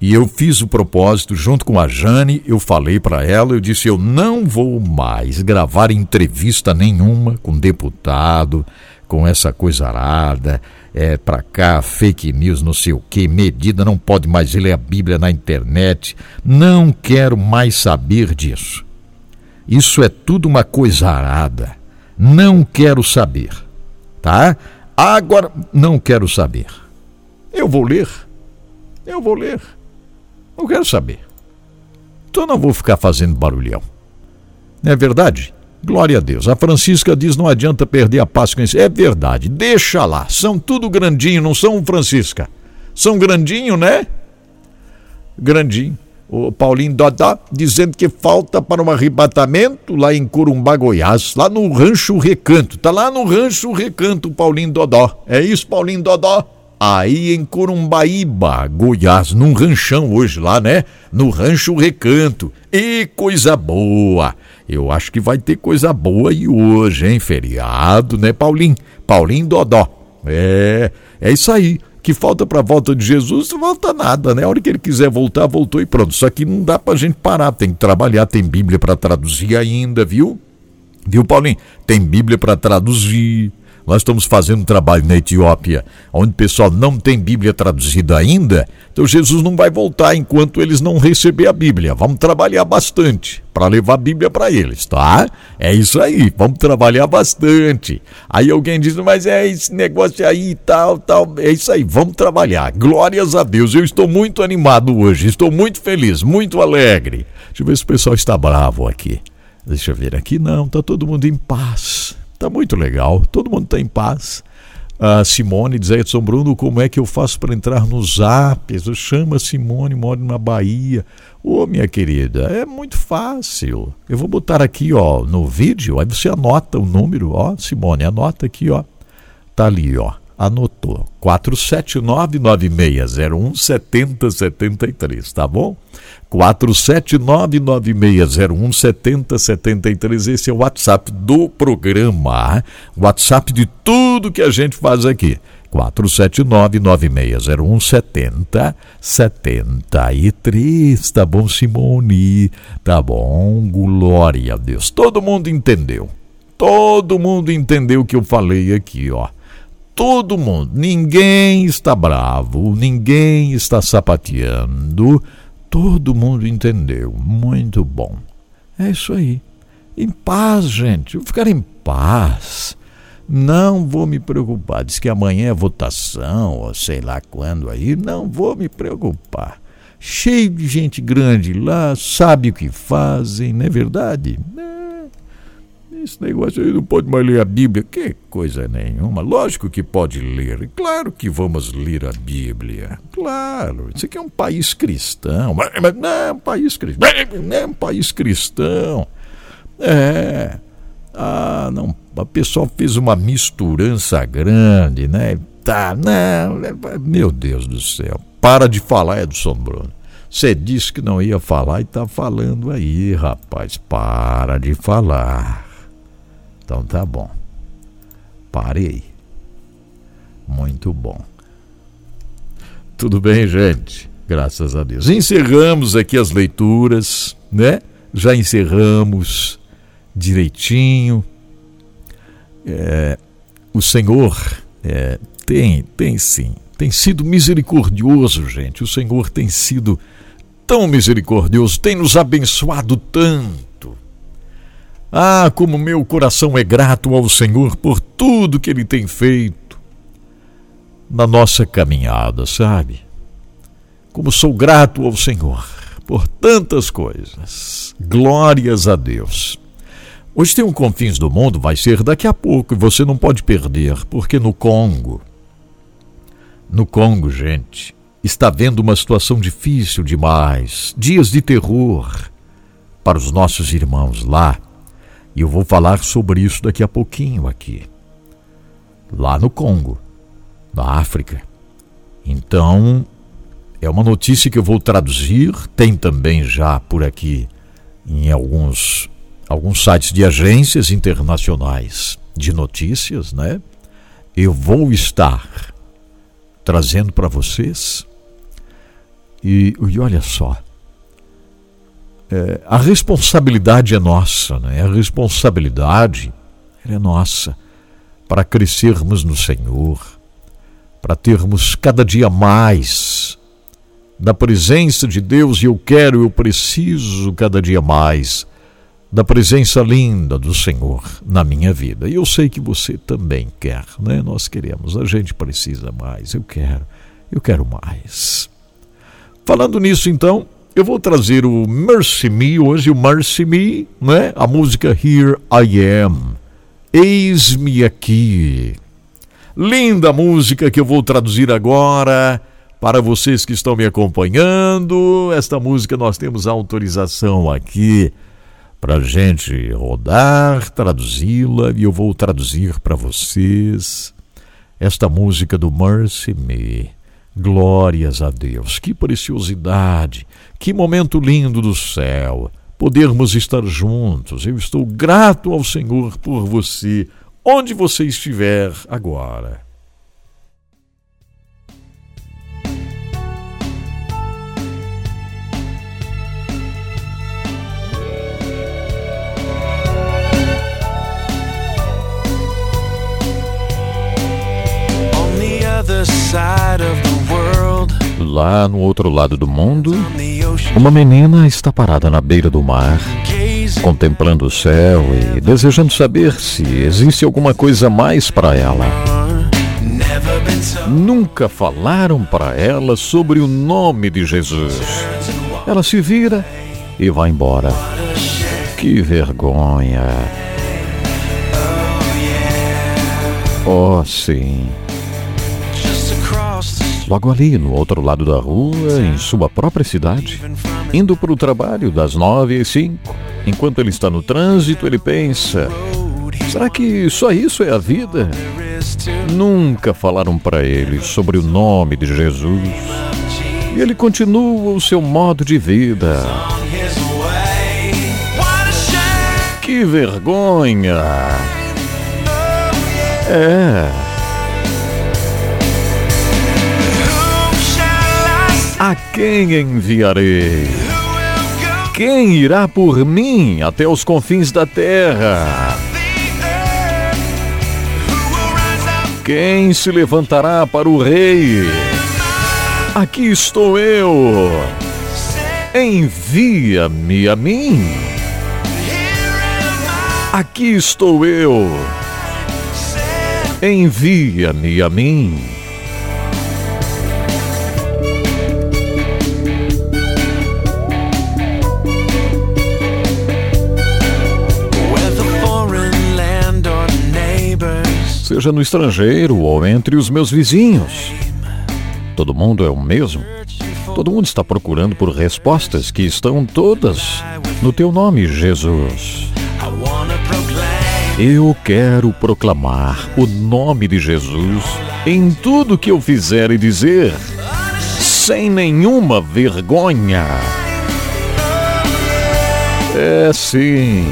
E eu fiz o propósito junto com a Jane, eu falei para ela, eu disse eu não vou mais gravar entrevista nenhuma com deputado, com essa coisa arada, é para cá, fake news, não sei o que, medida, não pode mais ler a Bíblia na internet. Não quero mais saber disso. Isso é tudo uma coisa arada. Não quero saber. Tá? Agora não quero saber. Eu vou ler. Eu vou ler. Não quero saber. Então não vou ficar fazendo barulhão. Não é verdade? Glória a Deus. A Francisca diz: não adianta perder a paz com isso. É verdade. Deixa lá. São tudo grandinho, não são, Francisca? São grandinho, né? Grandinho. O Paulinho Dodó dizendo que falta para um arrebatamento lá em Corumbá, Goiás, lá no Rancho Recanto. Tá lá no Rancho Recanto, Paulinho Dodó. É isso, Paulinho Dodó? aí em Corumbaíba, Goiás, num ranchão hoje lá, né? No Rancho Recanto. E coisa boa! Eu acho que vai ter coisa boa aí hoje, hein? Feriado, né, Paulinho? Paulinho Dodó. É, é isso aí. Que falta para a volta de Jesus, não volta nada, né? A hora que ele quiser voltar, voltou e pronto. Só que não dá pra gente parar, tem que trabalhar, tem Bíblia para traduzir ainda, viu? Viu, Paulinho? Tem Bíblia para traduzir nós estamos fazendo um trabalho na Etiópia, onde o pessoal não tem Bíblia traduzida ainda, então Jesus não vai voltar enquanto eles não receber a Bíblia. Vamos trabalhar bastante para levar a Bíblia para eles, tá? É isso aí, vamos trabalhar bastante. Aí alguém diz, mas é esse negócio aí tal, tal. É isso aí, vamos trabalhar. Glórias a Deus, eu estou muito animado hoje, estou muito feliz, muito alegre. Deixa eu ver se o pessoal está bravo aqui. Deixa eu ver aqui, não, está todo mundo em paz. Tá muito legal, todo mundo está em paz. A Simone diz aí, São Bruno, como é que eu faço para entrar no Zap? Eu chamo a Simone, moro na Bahia. Ô, minha querida, é muito fácil. Eu vou botar aqui, ó, no vídeo, aí você anota o número, ó, Simone, anota aqui, ó. Tá ali, ó anotou. 47996017073, tá bom? 47996017073, esse é o WhatsApp do programa, WhatsApp de tudo que a gente faz aqui. 47996017073, tá bom, Simone? Tá bom, glória a Deus. Todo mundo entendeu. Todo mundo entendeu o que eu falei aqui, ó todo mundo, ninguém está bravo, ninguém está sapateando, todo mundo entendeu. Muito bom. É isso aí. Em paz, gente. Vou ficar em paz. Não vou me preocupar. Diz que amanhã é votação, ou sei lá quando aí. Não vou me preocupar. Cheio de gente grande lá, sabe o que fazem, não é verdade? É esse negócio aí não pode mais ler a Bíblia. Que coisa nenhuma. Lógico que pode ler. Claro que vamos ler a Bíblia. Claro. Isso aqui é um país cristão. Mas, não é um país cristão. Não é um país cristão. É. Ah, não. A pessoa fez uma misturança grande, né? Tá, não. Meu Deus do céu. Para de falar, Edson Bruno. Você disse que não ia falar e tá falando aí, rapaz. Para de falar. Então tá bom. Parei. Muito bom. Tudo bem, gente? Graças a Deus. Encerramos aqui as leituras, né? Já encerramos direitinho. É, o Senhor é, tem, tem sim, tem sido misericordioso, gente. O Senhor tem sido tão misericordioso, tem nos abençoado tanto ah, como meu coração é grato ao Senhor por tudo que Ele tem feito na nossa caminhada, sabe? Como sou grato ao Senhor por tantas coisas. Glórias a Deus. Hoje tem um Confins do Mundo, vai ser daqui a pouco e você não pode perder, porque no Congo, no Congo, gente, está vendo uma situação difícil demais, dias de terror para os nossos irmãos lá. E eu vou falar sobre isso daqui a pouquinho aqui. Lá no Congo, na África. Então, é uma notícia que eu vou traduzir, tem também já por aqui em alguns alguns sites de agências internacionais de notícias, né? Eu vou estar trazendo para vocês. E, e olha só, é, a responsabilidade é nossa, né? A responsabilidade é nossa para crescermos no Senhor, para termos cada dia mais da presença de Deus e eu quero, eu preciso cada dia mais da presença linda do Senhor na minha vida. E eu sei que você também quer, né? Nós queremos, a gente precisa mais. Eu quero, eu quero mais. Falando nisso, então, eu vou trazer o Mercy Me hoje, o Mercy Me, né? A música Here I Am. Eis-me aqui. Linda música que eu vou traduzir agora. Para vocês que estão me acompanhando, esta música nós temos autorização aqui para gente rodar, traduzi-la e eu vou traduzir para vocês esta música do Mercy Me. Glórias a Deus, que preciosidade, que momento lindo do céu, podermos estar juntos. Eu estou grato ao Senhor por você, onde você estiver agora. Lá no outro lado do mundo, uma menina está parada na beira do mar, contemplando o céu e desejando saber se existe alguma coisa mais para ela. Nunca falaram para ela sobre o nome de Jesus. Ela se vira e vai embora. Que vergonha! Oh, sim. Logo ali, no outro lado da rua, em sua própria cidade, indo para o trabalho das nove às cinco, enquanto ele está no trânsito, ele pensa: será que só isso é a vida? Nunca falaram para ele sobre o nome de Jesus. E ele continua o seu modo de vida. Que vergonha! É. A quem enviarei? Quem irá por mim até os confins da terra? Quem se levantará para o rei? Aqui estou eu. Envia-me a mim. Aqui estou eu. Envia-me a mim. Seja no estrangeiro ou entre os meus vizinhos. Todo mundo é o mesmo. Todo mundo está procurando por respostas que estão todas no teu nome, Jesus. Eu quero proclamar o nome de Jesus em tudo que eu fizer e dizer, sem nenhuma vergonha. É sim.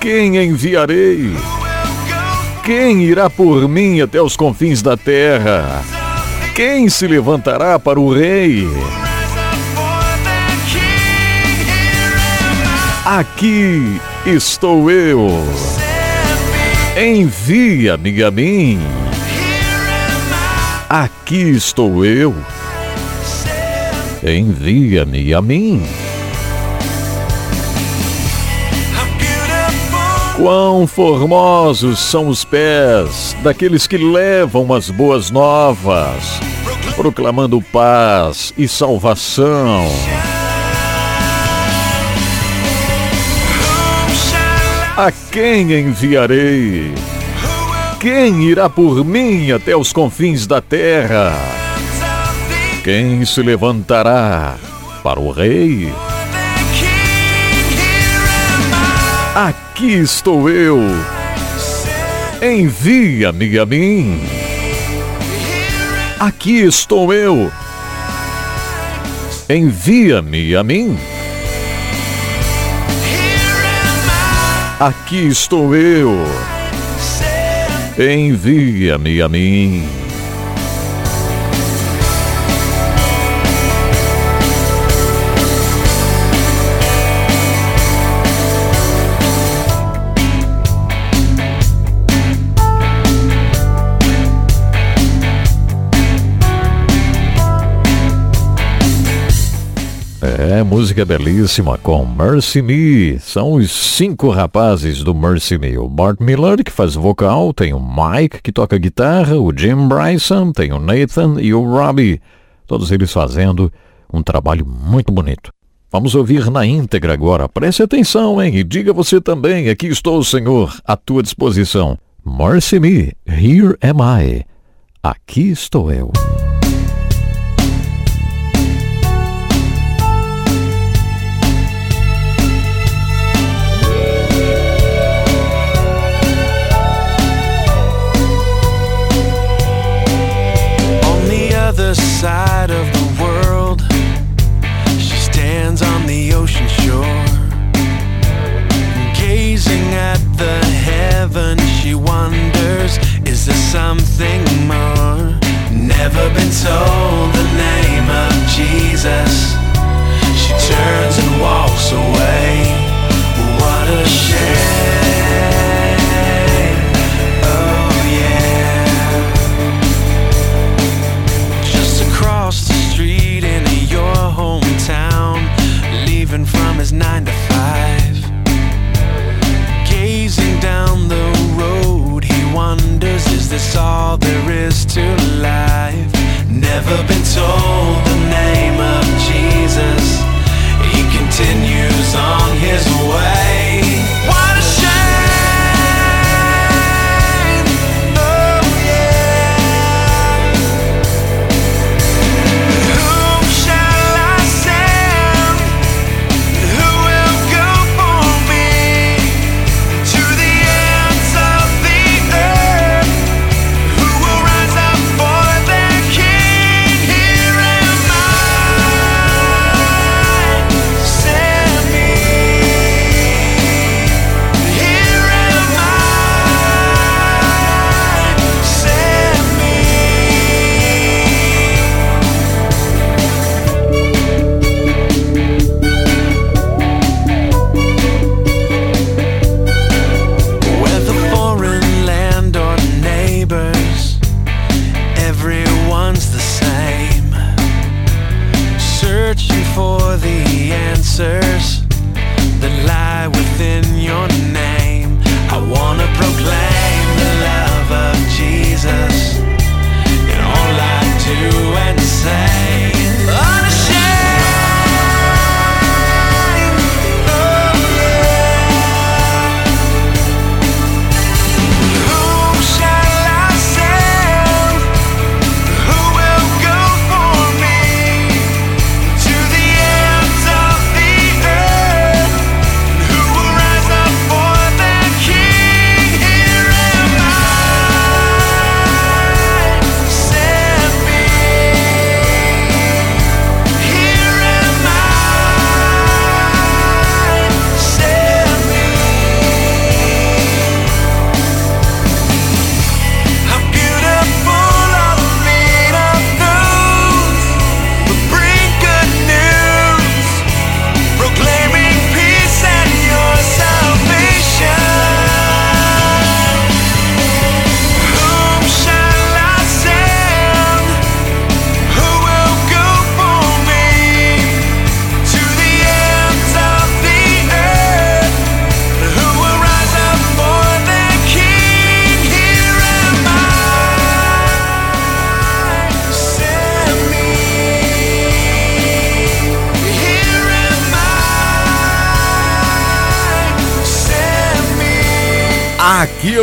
Quem enviarei? Quem irá por mim até os confins da terra? Quem se levantará para o rei? Aqui estou eu. Envia-me a mim. Aqui estou eu. Envia-me a mim. Quão formosos são os pés daqueles que levam as boas novas, proclamando paz e salvação. A quem enviarei? Quem irá por mim até os confins da terra? Quem se levantará para o rei? Aqui estou eu. Envia-me a mim. Aqui estou eu. Envia-me a mim. Aqui estou eu. Envia-me a mim. É, música belíssima com Mercy Me. São os cinco rapazes do Mercy Me. O Bart Miller, que faz vocal, tem o Mike, que toca guitarra, o Jim Bryson, tem o Nathan e o Robbie. Todos eles fazendo um trabalho muito bonito. Vamos ouvir na íntegra agora. Preste atenção, hein? E diga você também: aqui estou, Senhor, à tua disposição. Mercy Me, here am I. Aqui estou eu. Side of the world. She stands on the ocean shore, gazing at the heaven. She wonders, is there something more? Never been told the name of Jesus. She turns and walks away. What a shame. His nine to five. Gazing down the road, he wonders, is this all there is to life? Never been told the name of Jesus.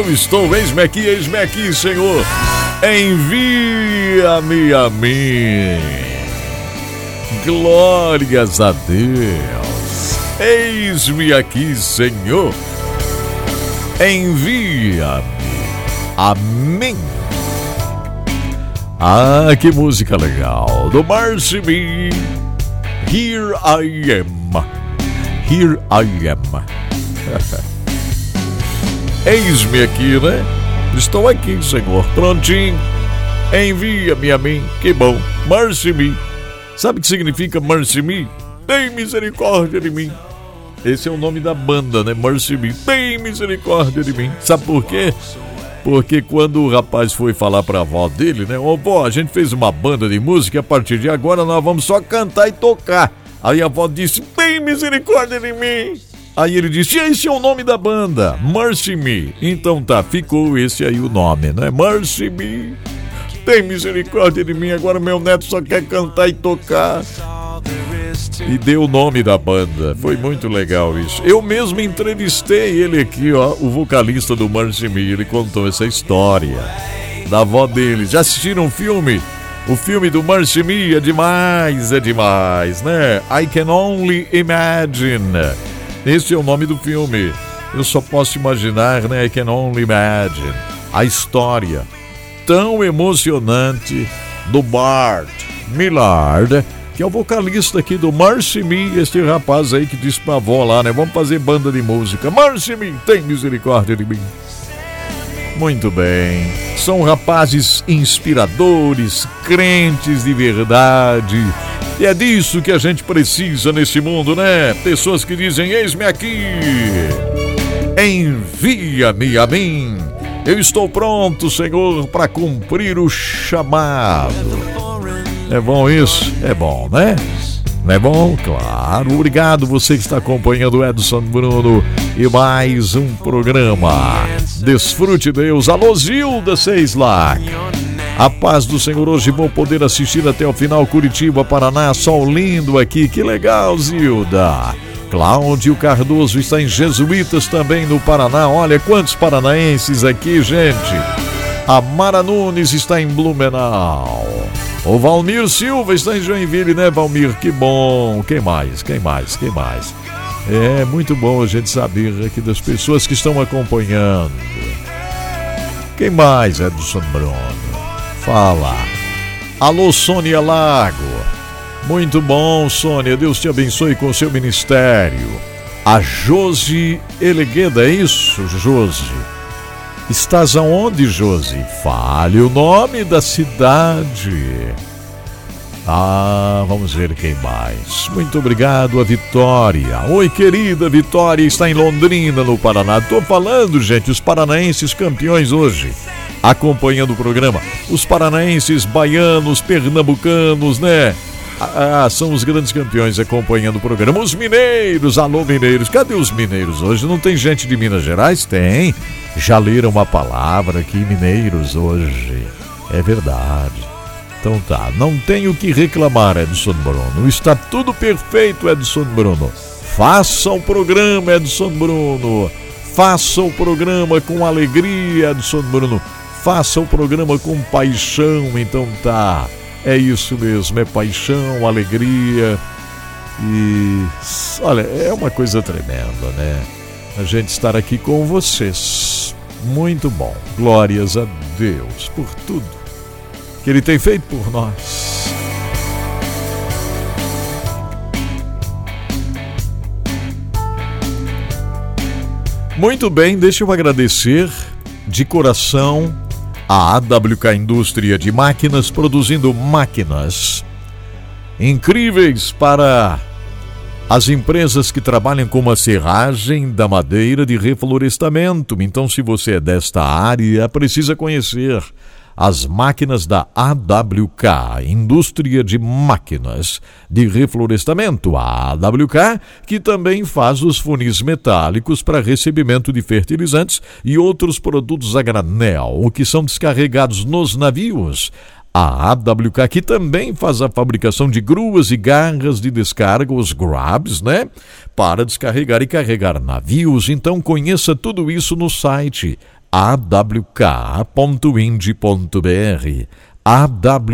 Eu estou, eis-me aqui, eis-me aqui, Senhor. Envia-me a mim. Glórias a Deus. Eis-me aqui, Senhor. Envia-me a mim. Ah, que música legal. Do Marcy Me. Here I am. Here I am. Eis-me aqui, né? Estou aqui, Senhor. Prontinho. Envia-me a mim. Que bom. Mercy me. Sabe o que significa mercy me? Tem misericórdia de mim. Esse é o nome da banda, né? Mercy me. Tem misericórdia de mim. Sabe por quê? Porque quando o rapaz foi falar pra avó dele, né? Ô oh, vó, a gente fez uma banda de música e a partir de agora nós vamos só cantar e tocar. Aí a avó disse: Tem misericórdia de mim. Aí ele disse: Esse é o nome da banda, Mercy Me. Então tá, ficou esse aí o nome, né? Mercy Me. Tem misericórdia de mim, agora meu neto só quer cantar e tocar. E deu o nome da banda. Foi muito legal isso. Eu mesmo entrevistei ele aqui, ó, o vocalista do Mercy Me. Ele contou essa história da avó dele. Já assistiram o filme? O filme do Mercy Me é demais, é demais, né? I Can Only Imagine. Esse é o nome do filme. Eu só posso imaginar, né? I can only imagine. A história tão emocionante do Bart Millard, que é o vocalista aqui do Mercy Me, este rapaz aí que disse pra avó lá, né? Vamos fazer banda de música. Mercy Me, tem misericórdia de mim. Muito bem. São rapazes inspiradores, crentes de verdade e é disso que a gente precisa nesse mundo, né? Pessoas que dizem: Eis-me aqui, envia-me a mim. Eu estou pronto, Senhor, para cumprir o chamado. É bom isso? É bom, né? Não é bom? Claro. Obrigado você que está acompanhando o Edson Bruno e mais um programa. Desfrute Deus. Alô, Zilda Seislac. A paz do Senhor hoje vou poder assistir até o final Curitiba, Paraná, sol lindo aqui, que legal, Zilda. Cláudio Cardoso está em Jesuítas também no Paraná. Olha quantos paranaenses aqui, gente. A Mara Nunes está em Blumenau. O Valmir Silva está em Joinville, né, Valmir? Que bom. Quem mais? Quem mais? Quem mais? É muito bom a gente saber aqui das pessoas que estão acompanhando. Quem mais, Edson Bruno? Fala. Alô, Sônia Lago. Muito bom, Sônia. Deus te abençoe com o seu ministério. A Josi Elegueda, é isso, Josi? Estás aonde, Josi? Fale o nome da cidade. Ah, vamos ver quem mais. Muito obrigado a Vitória. Oi, querida Vitória, está em Londrina, no Paraná. Estou falando, gente, os paranaenses campeões hoje acompanhando o programa. Os paranaenses, baianos, pernambucanos, né? Ah, ah, são os grandes campeões acompanhando o programa. Os mineiros, alô mineiros, cadê os mineiros hoje? Não tem gente de Minas Gerais? Tem. Já leram uma palavra aqui, mineiros, hoje. É verdade. Então tá, não tenho o que reclamar, Edson Bruno. Está tudo perfeito, Edson Bruno. Faça o programa, Edson Bruno. Faça o programa com alegria, Edson Bruno faça o programa com paixão, então tá. É isso mesmo, é paixão, alegria. E olha, é uma coisa tremenda, né? A gente estar aqui com vocês. Muito bom. Glórias a Deus por tudo que Ele tem feito por nós. Muito bem, deixa eu agradecer de coração a AWK Indústria de Máquinas produzindo máquinas incríveis para as empresas que trabalham com a serragem da madeira de reflorestamento. Então, se você é desta área, precisa conhecer as máquinas da AWK, Indústria de Máquinas de Reflorestamento, a AWK, que também faz os funis metálicos para recebimento de fertilizantes e outros produtos a granel, que são descarregados nos navios. A AWK que também faz a fabricação de gruas e garras de descarga, os grabs, né? Para descarregar e carregar navios. Então conheça tudo isso no site awk.ind.br awk.ind.br.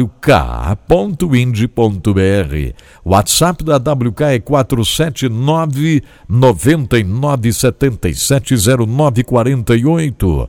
WhatsApp da AWK é 479 9977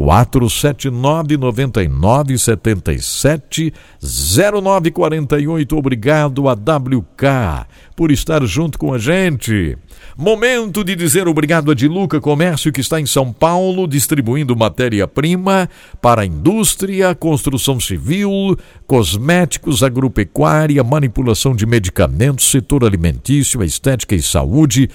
0948. 479 9977 0948. Obrigado a WK por estar junto com a gente. Momento de dizer obrigado a Diluca Comércio, que está em São Paulo, distribuindo matéria-prima para a indústria, construção civil, cosméticos, agropecuária, manipulação de medicamentos, setor alimentício, estética e saúde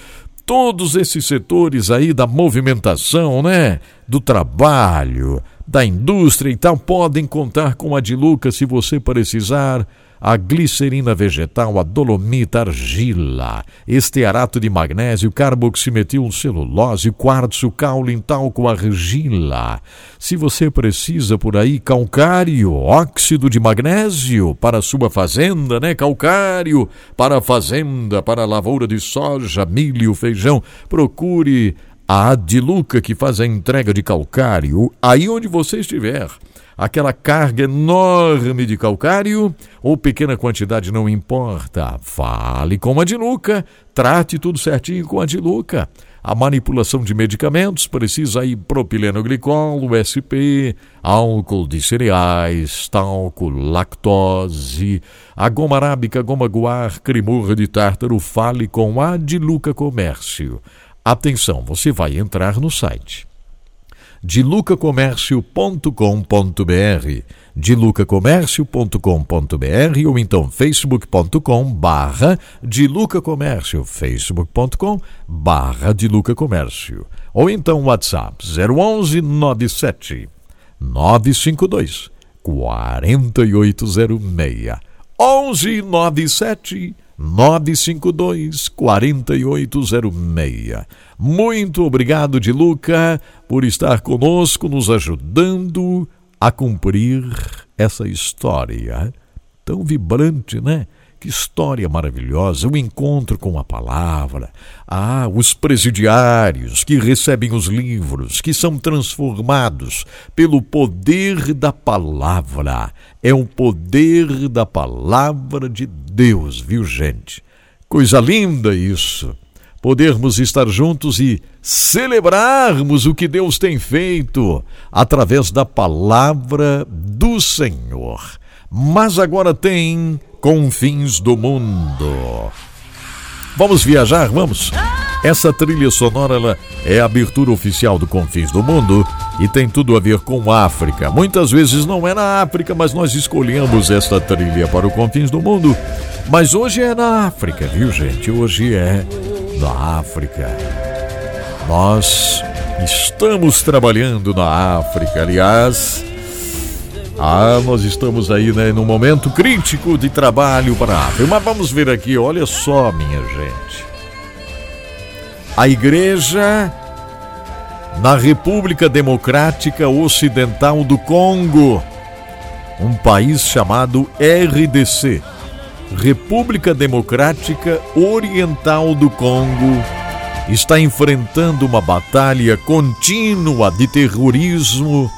todos esses setores aí da movimentação, né? Do trabalho, da indústria e tal, podem contar com a Diluca se você precisar a glicerina vegetal, a dolomita, argila, estearato de magnésio, carboximetil, celulose, quartzo, caule, talco, argila. Se você precisa por aí calcário, óxido de magnésio para sua fazenda, né? Calcário para a fazenda, para a lavoura de soja, milho, feijão, procure a Adiluca que faz a entrega de calcário aí onde você estiver aquela carga enorme de calcário ou pequena quantidade não importa. Fale com a Diluca, trate tudo certinho com a Diluca. A manipulação de medicamentos precisa ir propileno glicol, USP, álcool de cereais, talco, lactose, a goma arábica, goma guar, cremor de tártaro. Fale com a Diluca Comércio. Atenção, você vai entrar no site dilucacomércio.com.br dilucacomércio.com.br ou então facebook.com barra dilucacomércio facebook.com barra dilucacomércio. Ou então WhatsApp 011 97 952 4806 11 97 952 4806. Muito obrigado, de Luca, por estar conosco, nos ajudando a cumprir essa história tão vibrante, né? Que história maravilhosa, o encontro com a palavra. Ah, os presidiários que recebem os livros, que são transformados pelo poder da palavra. É o poder da palavra de Deus, viu, gente? Coisa linda isso. Podermos estar juntos e celebrarmos o que Deus tem feito através da palavra do Senhor. Mas agora tem Confins do Mundo. Vamos viajar? Vamos? Essa trilha sonora ela é a abertura oficial do Confins do Mundo e tem tudo a ver com África. Muitas vezes não é na África, mas nós escolhemos esta trilha para o Confins do Mundo. Mas hoje é na África, viu gente? Hoje é na África. Nós estamos trabalhando na África, aliás. Ah, nós estamos aí, né, num momento crítico de trabalho para a África. Mas vamos ver aqui, olha só, minha gente. A igreja na República Democrática Ocidental do Congo, um país chamado RDC, República Democrática Oriental do Congo, está enfrentando uma batalha contínua de terrorismo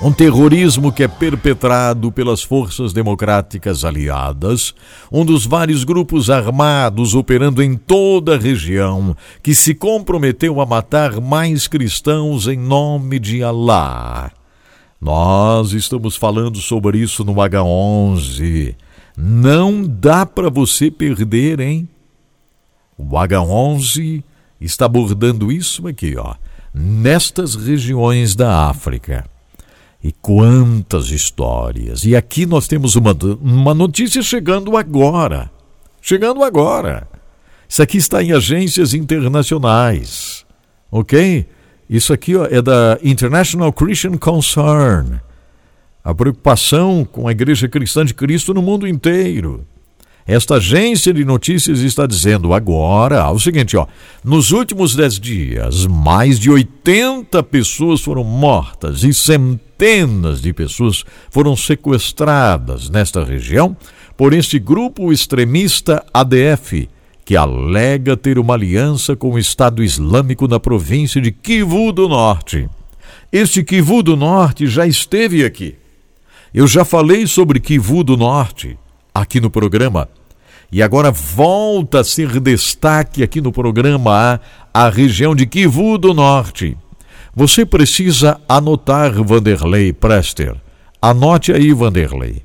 um terrorismo que é perpetrado pelas forças democráticas aliadas, um dos vários grupos armados operando em toda a região, que se comprometeu a matar mais cristãos em nome de Alá. Nós estamos falando sobre isso no H11. Não dá para você perder, hein? O H11 está abordando isso aqui, ó, nestas regiões da África. E quantas histórias! E aqui nós temos uma, uma notícia chegando agora. Chegando agora. Isso aqui está em agências internacionais. Ok? Isso aqui ó, é da International Christian Concern. A preocupação com a Igreja Cristã de Cristo no mundo inteiro. Esta agência de notícias está dizendo agora o seguinte, ó, nos últimos dez dias, mais de 80 pessoas foram mortas e centenas de pessoas foram sequestradas nesta região por este grupo extremista ADF, que alega ter uma aliança com o Estado Islâmico na província de Kivu do Norte. Este Kivu do Norte já esteve aqui. Eu já falei sobre Kivu do Norte aqui no programa. E agora volta a ser destaque aqui no programa a, a região de Kivu do Norte. Você precisa anotar, Vanderlei Prester. Anote aí, Vanderlei.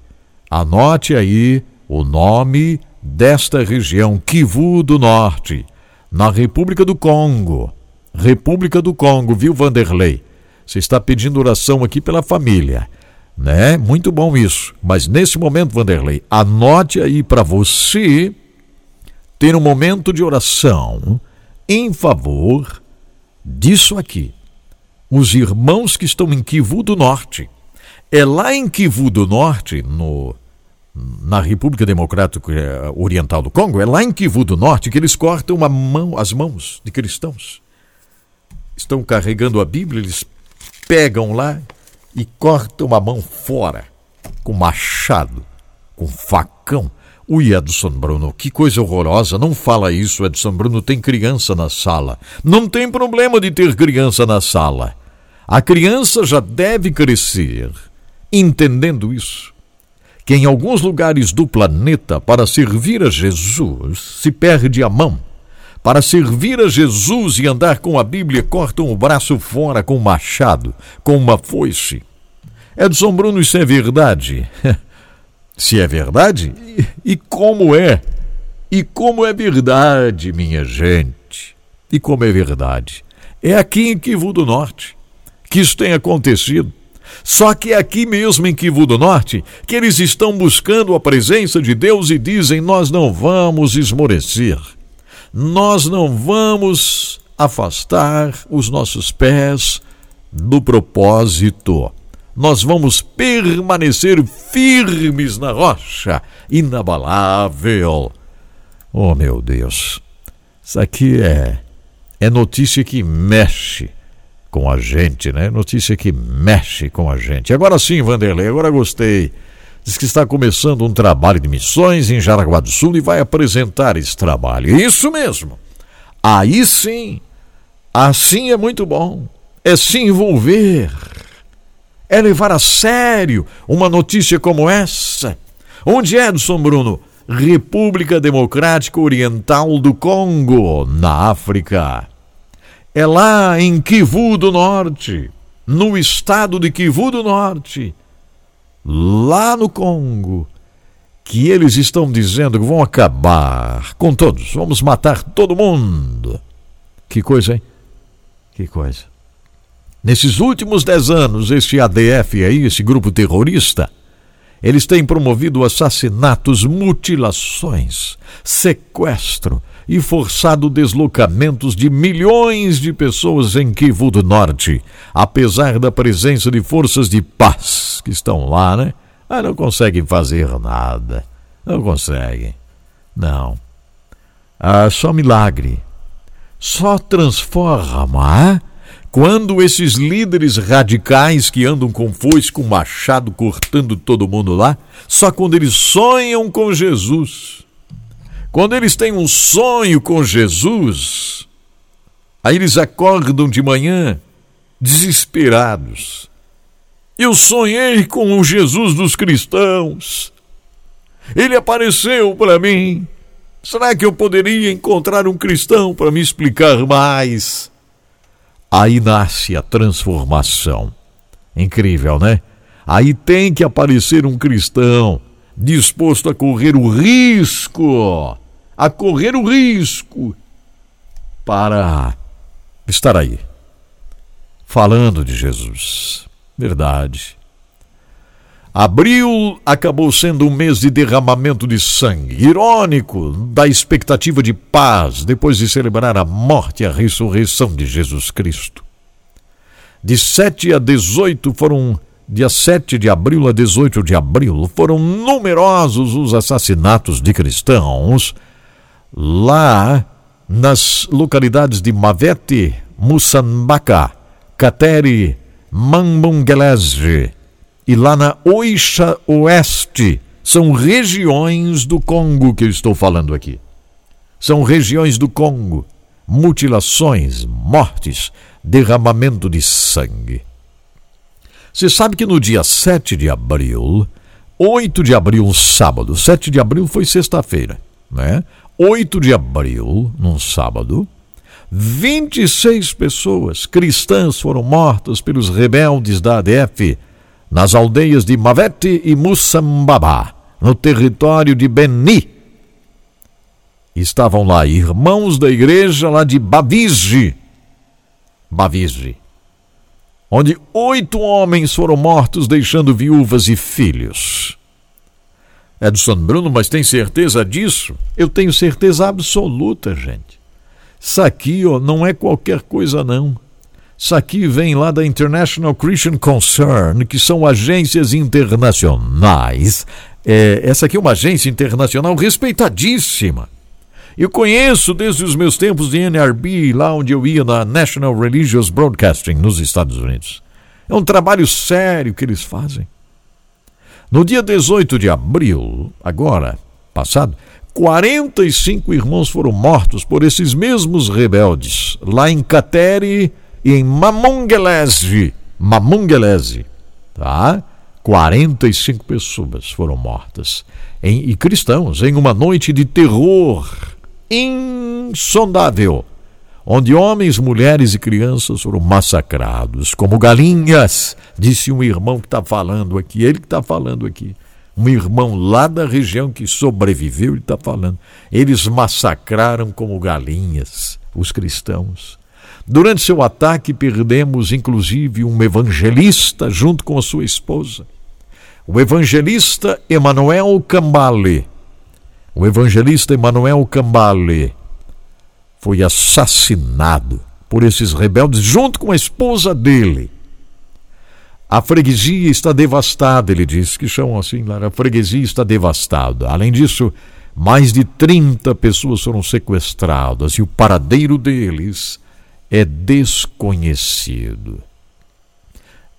Anote aí o nome desta região, Kivu do Norte, na República do Congo. República do Congo, viu, Vanderlei? Você está pedindo oração aqui pela família, né? Muito bom isso. Mas nesse momento, Vanderlei, anote aí para você ter um momento de oração em favor disso aqui. Os irmãos que estão em Kivu do Norte. É lá em Kivu do Norte, no na República Democrática Oriental do Congo, é lá em Kivu do Norte que eles cortam mão, as mãos de cristãos. Estão carregando a Bíblia, eles pegam lá e cortam a mão fora, com machado, com facão. O Edson Bruno, que coisa horrorosa, não fala isso, Edson Bruno, tem criança na sala. Não tem problema de ter criança na sala. A criança já deve crescer entendendo isso que em alguns lugares do planeta, para servir a Jesus, se perde a mão. Para servir a Jesus e andar com a Bíblia, cortam o braço fora com um machado, com uma foice. Edson Bruno, isso é verdade? se é verdade, e como é? E como é verdade, minha gente? E como é verdade? É aqui em Kivu do Norte que isso tem acontecido. Só que é aqui mesmo em Kivu do Norte que eles estão buscando a presença de Deus e dizem: Nós não vamos esmorecer, nós não vamos afastar os nossos pés do propósito. Nós vamos permanecer firmes na rocha, inabalável. Oh, meu Deus, isso aqui é, é notícia que mexe com a gente, né? Notícia que mexe com a gente. Agora sim, Vanderlei, agora gostei. Diz que está começando um trabalho de missões em Jaraguá do Sul e vai apresentar esse trabalho. Isso mesmo. Aí sim, assim é muito bom. É se envolver. É levar a sério uma notícia como essa. Onde é, Edson Bruno? República Democrática Oriental do Congo, na África. É lá em Kivu do Norte, no estado de Kivu do Norte, lá no Congo, que eles estão dizendo que vão acabar com todos, vamos matar todo mundo. Que coisa, hein? Que coisa. Nesses últimos dez anos, esse ADF aí, esse grupo terrorista, eles têm promovido assassinatos, mutilações, sequestro, e forçado deslocamentos de milhões de pessoas em Kivu do Norte, apesar da presença de forças de paz que estão lá, né? Ah, não conseguem fazer nada. Não conseguem. Não. Ah, só milagre. Só transforma. Quando esses líderes radicais que andam com foice, com machado, cortando todo mundo lá, só quando eles sonham com Jesus quando eles têm um sonho com Jesus, aí eles acordam de manhã desesperados. Eu sonhei com o Jesus dos cristãos. Ele apareceu para mim. Será que eu poderia encontrar um cristão para me explicar mais? Aí nasce a transformação. Incrível, né? Aí tem que aparecer um cristão disposto a correr o risco a correr o risco para estar aí, falando de Jesus. Verdade. Abril acabou sendo um mês de derramamento de sangue, irônico da expectativa de paz depois de celebrar a morte e a ressurreição de Jesus Cristo. De 7 a 18 foram dia 7 de abril a 18 de abril, foram numerosos os assassinatos de cristãos lá nas localidades de Mavete, Musambaka, Kateri, Mambungelese e lá na Oixa Oeste. São regiões do Congo que eu estou falando aqui. São regiões do Congo. Mutilações, mortes, derramamento de sangue. Você sabe que no dia 7 de abril, 8 de abril, um sábado, 7 de abril foi sexta-feira, né? 8 de abril, num sábado, 26 pessoas cristãs foram mortas pelos rebeldes da ADF nas aldeias de Mavete e Mussambaba, no território de Beni. Estavam lá irmãos da igreja lá de Bavige, Bavige, onde oito homens foram mortos, deixando viúvas e filhos. Edson Bruno, mas tem certeza disso? Eu tenho certeza absoluta, gente. Isso aqui ó, não é qualquer coisa, não. Isso aqui vem lá da International Christian Concern, que são agências internacionais. É, essa aqui é uma agência internacional respeitadíssima. Eu conheço desde os meus tempos de NRB, lá onde eu ia na National Religious Broadcasting, nos Estados Unidos. É um trabalho sério que eles fazem. No dia 18 de abril, agora, passado, 45 irmãos foram mortos por esses mesmos rebeldes, lá em Kateri e em Mamungelese. Mamungelese, tá? 45 pessoas foram mortas, em, e cristãos, em uma noite de terror insondável, onde homens, mulheres e crianças foram massacrados como galinhas, disse um irmão que está falando aqui, ele que está falando aqui. Um irmão lá da região que sobreviveu, ele está falando. Eles massacraram como galinhas os cristãos. Durante seu ataque, perdemos inclusive um evangelista junto com a sua esposa. O evangelista Emanuel Cambale o evangelista Emanuel Cambale foi assassinado por esses rebeldes junto com a esposa dele. A freguesia está devastada, ele disse, que chamam assim lá, a freguesia está devastada. Além disso, mais de 30 pessoas foram sequestradas e o paradeiro deles é desconhecido.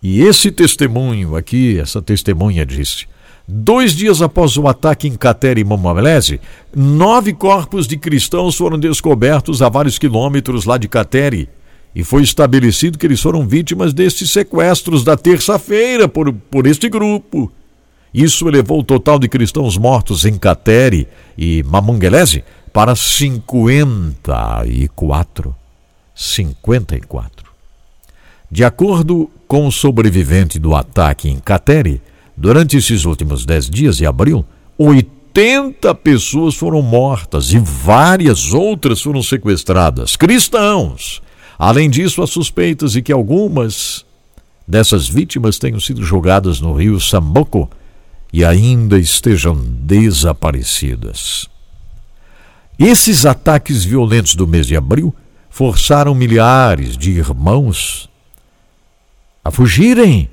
E esse testemunho aqui, essa testemunha disse: Dois dias após o ataque em Catera e Mamalese, nove corpos de cristãos foram descobertos a vários quilômetros lá de Cateri. E foi estabelecido que eles foram vítimas destes sequestros da terça-feira por, por este grupo. Isso elevou o total de cristãos mortos em Cateri e Mamungelese para 54. 54. De acordo com o sobrevivente do ataque em Cateri, Durante esses últimos dez dias de abril, 80 pessoas foram mortas e várias outras foram sequestradas. Cristãos! Além disso, há suspeitas de que algumas dessas vítimas tenham sido jogadas no rio Samboco e ainda estejam desaparecidas. Esses ataques violentos do mês de abril forçaram milhares de irmãos a fugirem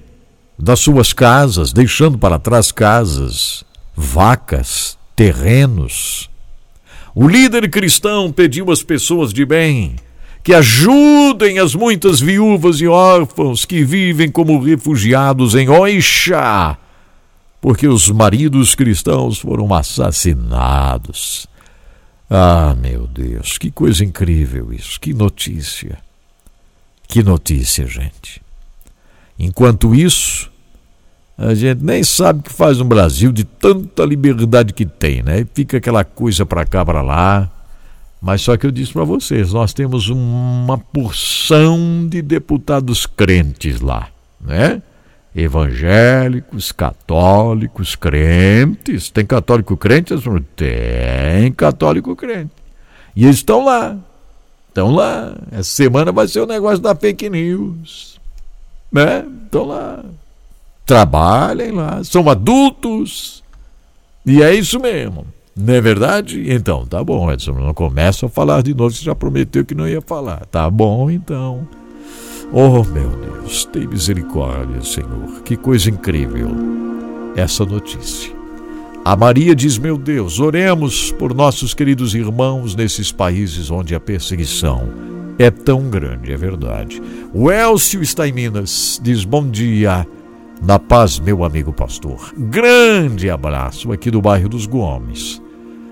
das suas casas, deixando para trás casas, vacas, terrenos. O líder cristão pediu às pessoas de bem que ajudem as muitas viúvas e órfãos que vivem como refugiados em Oixa, porque os maridos cristãos foram assassinados. Ah, meu Deus, que coisa incrível isso, que notícia. Que notícia, gente. Enquanto isso, a gente nem sabe o que faz no Brasil de tanta liberdade que tem, né? Fica aquela coisa para cá, para lá. Mas só que eu disse para vocês, nós temos uma porção de deputados crentes lá, né? Evangélicos, católicos, crentes. Tem católico crente? Tem católico crente. E eles estão lá. Estão lá. Essa semana vai ser o negócio da fake news. Né? Estão lá trabalhem lá, são adultos. E é isso mesmo. Não é verdade? Então, tá bom, Edson. Não começa a falar de novo, você já prometeu que não ia falar. Tá bom, então. Oh, meu Deus, tem misericórdia, Senhor. Que coisa incrível essa notícia. A Maria diz: Meu Deus, oremos por nossos queridos irmãos nesses países onde a perseguição é tão grande, é verdade. O Elcio está em Minas, diz: Bom dia, na paz, meu amigo pastor. Grande abraço aqui do bairro dos Gomes.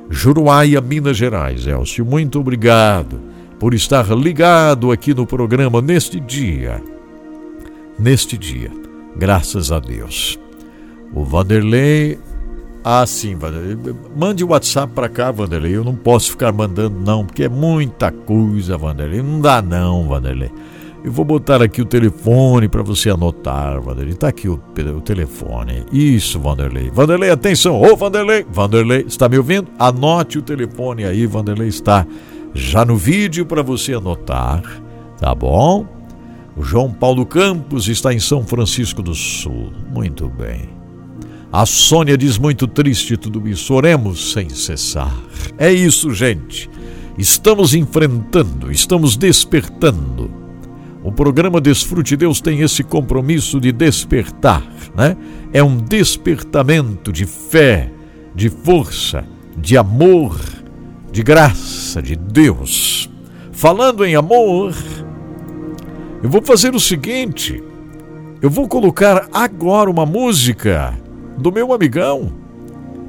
Juruáia, Minas Gerais. Elcio, muito obrigado por estar ligado aqui no programa neste dia. Neste dia, graças a Deus. O Vanderlei ah, sim, Vanderlei. Mande o WhatsApp para cá, Vanderlei. Eu não posso ficar mandando, não, porque é muita coisa, Vanderlei. Não dá, não, Vanderlei. Eu vou botar aqui o telefone para você anotar, Vanderlei. Tá aqui o, o, telefone. Isso, Vanderlei. Vanderlei, atenção. Ô, Vanderlei. Vanderlei, está me ouvindo? Anote o telefone aí, Vanderlei está já no vídeo para você anotar, tá bom? O João Paulo Campos está em São Francisco do Sul. Muito bem. A Sônia diz muito triste tudo isso. Oremos sem cessar. É isso, gente. Estamos enfrentando, estamos despertando. O programa Desfrute Deus tem esse compromisso de despertar, né? É um despertamento de fé, de força, de amor, de graça de Deus. Falando em amor, eu vou fazer o seguinte: eu vou colocar agora uma música do meu amigão.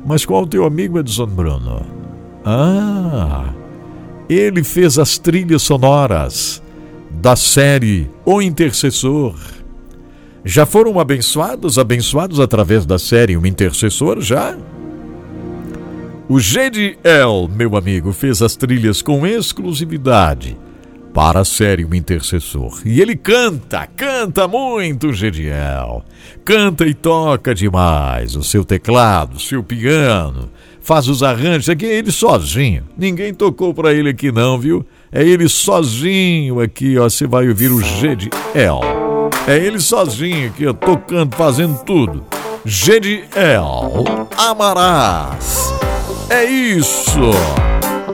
Mas qual o teu amigo, Edson Bruno? Ah, ele fez as trilhas sonoras da série O Intercessor. Já foram abençoados, abençoados através da série O Intercessor, já? O GDL, meu amigo, fez as trilhas com exclusividade para a série O Intercessor. E ele canta, canta muito, Gediel. Canta e toca demais o seu teclado, o seu piano, faz os arranjos. Aqui ele sozinho. Ninguém tocou para ele aqui não, viu? É ele sozinho aqui, ó. Você vai ouvir o Gediel. É ele sozinho aqui, ó, tocando, fazendo tudo. Gediel, amarás. É isso.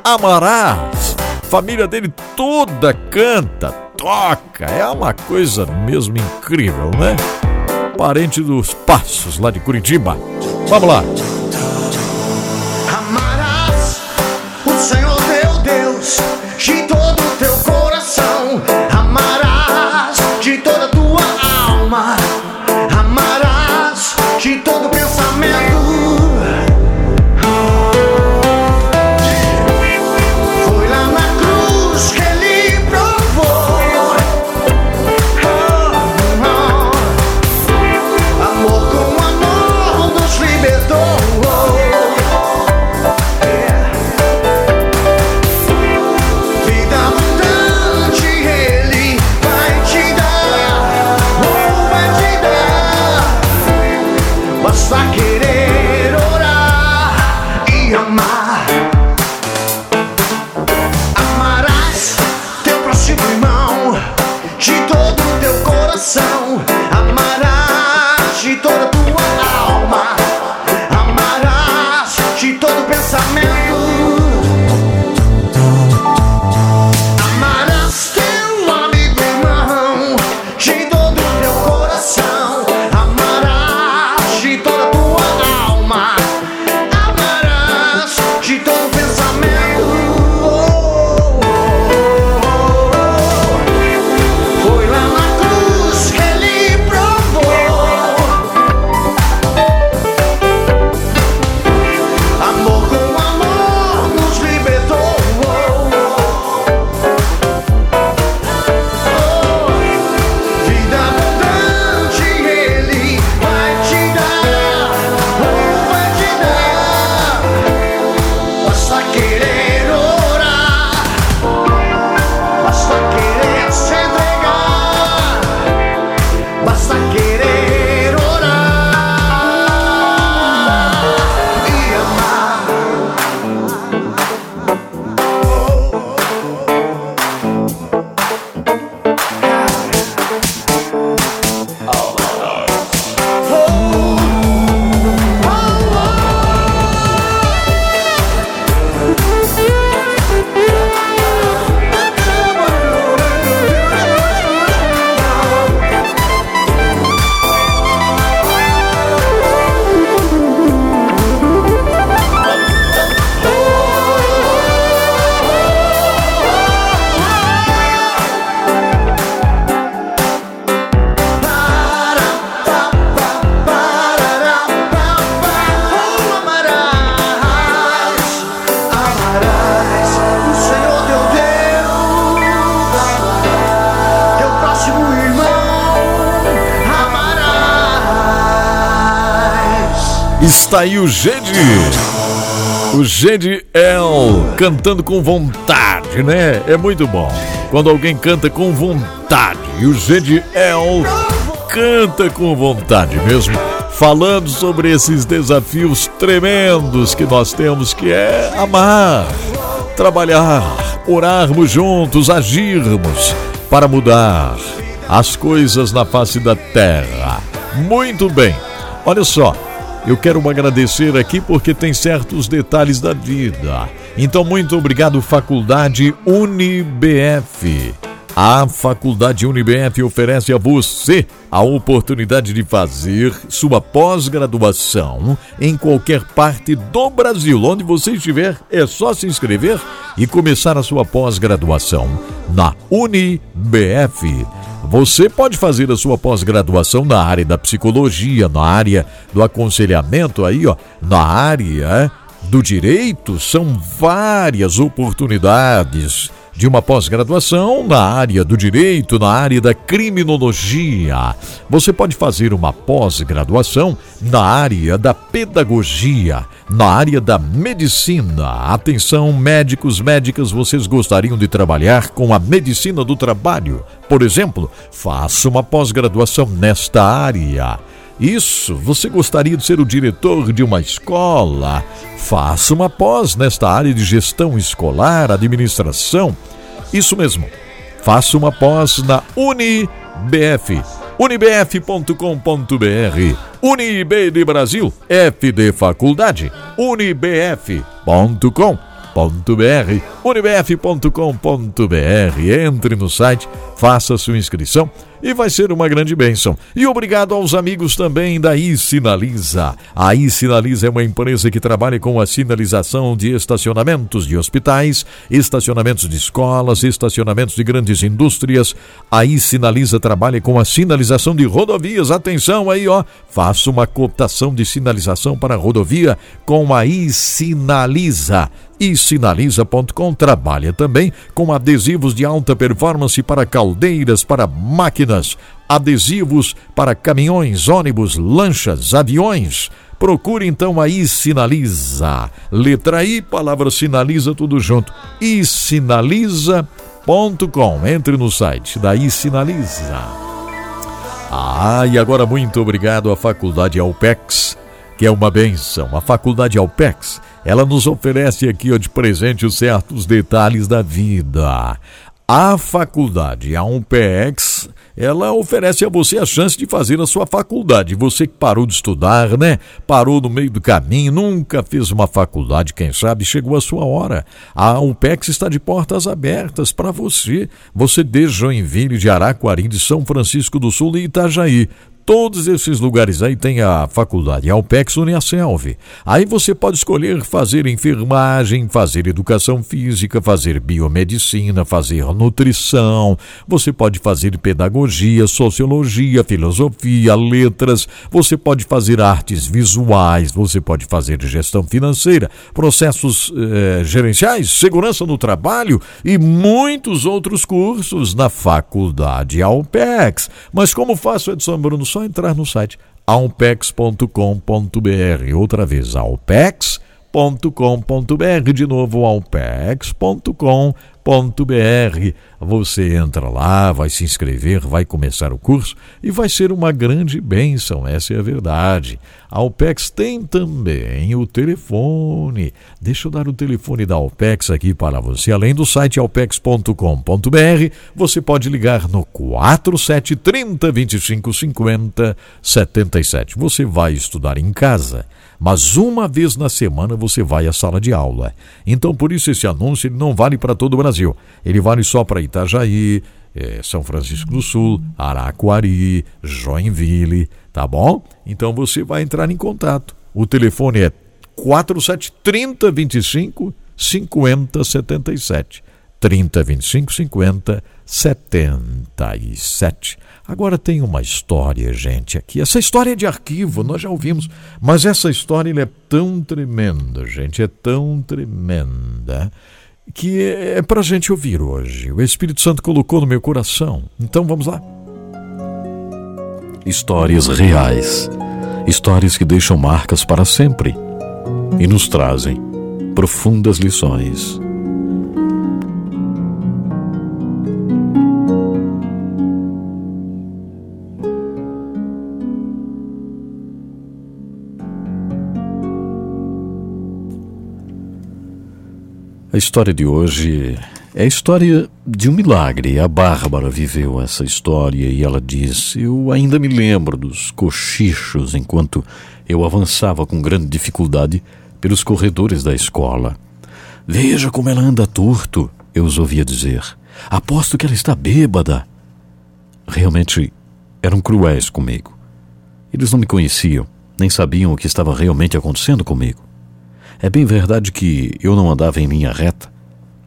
Amarás família dele toda canta, toca. É uma coisa mesmo incrível, né? Parente dos Passos, lá de Curitiba. Vamos lá. Está aí o Gede. O Gede El cantando com vontade, né? É muito bom. Quando alguém canta com vontade. E o Gede El canta com vontade mesmo. Falando sobre esses desafios tremendos que nós temos, que é amar, trabalhar, orarmos juntos, agirmos para mudar as coisas na face da terra. Muito bem. Olha só, eu quero agradecer aqui porque tem certos detalhes da vida. Então, muito obrigado, Faculdade UniBF. A Faculdade UniBF oferece a você a oportunidade de fazer sua pós-graduação em qualquer parte do Brasil. Onde você estiver, é só se inscrever e começar a sua pós-graduação na UniBF. Você pode fazer a sua pós-graduação na área da psicologia, na área do aconselhamento aí, ó, na área do direito, são várias oportunidades de uma pós-graduação na área do direito, na área da criminologia. Você pode fazer uma pós-graduação na área da pedagogia, na área da medicina. Atenção, médicos, médicas, vocês gostariam de trabalhar com a medicina do trabalho? Por exemplo, faça uma pós-graduação nesta área. Isso, você gostaria de ser o diretor de uma escola? Faça uma pós nesta área de gestão escolar, administração. Isso mesmo, faça uma pós na UniBF. unibf.com.br Unib de Brasil, F de Faculdade, unibf.com.br unibf.com.br. Entre no site, faça sua inscrição e vai ser uma grande bênção. E obrigado aos amigos também da iSinaliza. A iSinaliza é uma empresa que trabalha com a sinalização de estacionamentos de hospitais, estacionamentos de escolas, estacionamentos de grandes indústrias. A iSinaliza trabalha com a sinalização de rodovias. Atenção aí, ó, faça uma cotação de sinalização para rodovia com a iSinaliza e sinaliza.com trabalha também com adesivos de alta performance para caldeiras, para máquinas, adesivos para caminhões, ônibus, lanchas, aviões. Procure então a iSinaliza. Letra I, palavra sinaliza tudo junto. isinaliza.com. Entre no site da iSinaliza. Ah, e agora muito obrigado à Faculdade Alpex, que é uma benção. A Faculdade Alpex ela nos oferece aqui ó, de presente os certos detalhes da vida. A faculdade, a UMPEX, ela oferece a você a chance de fazer a sua faculdade. Você que parou de estudar, né? Parou no meio do caminho, nunca fez uma faculdade, quem sabe chegou a sua hora. A UMPEX está de portas abertas para você. Você de Joinville, de Araquari, de São Francisco do Sul e Itajaí todos esses lugares aí tem a faculdade Alpex Uniaselv. Aí você pode escolher fazer enfermagem, fazer educação física, fazer biomedicina, fazer nutrição. Você pode fazer pedagogia, sociologia, filosofia, letras. Você pode fazer artes visuais. Você pode fazer gestão financeira, processos eh, gerenciais, segurança no trabalho e muitos outros cursos na faculdade Alpex. Mas como faço, Edson Bruno? Só entrar no site alpex.com.br. Outra vez, alpex.com.br. De novo, alpex.com.br www.cultura.br. Você entra lá, vai se inscrever, vai começar o curso e vai ser uma grande bênção, essa é a verdade. A Alpex tem também o telefone. Deixa eu dar o telefone da Alpex aqui para você. Além do site alpex.com.br, você pode ligar no 4730 2550 77. Você vai estudar em casa mas uma vez na semana você vai à sala de aula. Então, por isso, esse anúncio não vale para todo o Brasil. Ele vale só para Itajaí, é, São Francisco do Sul, Araquari, Joinville, tá bom? Então você vai entrar em contato. O telefone é 4730 25 50 77. 30 25 50 77. Agora tem uma história, gente, aqui. Essa história é de arquivo, nós já ouvimos, mas essa história é tão tremenda, gente, é tão tremenda que é, para a gente ouvir hoje. O Espírito Santo colocou no meu coração. Então vamos lá. Histórias reais Histórias que deixam marcas para sempre e nos trazem profundas lições. A história de hoje é a história de um milagre. A Bárbara viveu essa história e ela diz: Eu ainda me lembro dos cochichos enquanto eu avançava com grande dificuldade pelos corredores da escola. Veja como ela anda torto, eu os ouvia dizer. Aposto que ela está bêbada. Realmente eram cruéis comigo. Eles não me conheciam, nem sabiam o que estava realmente acontecendo comigo. É bem verdade que eu não andava em linha reta.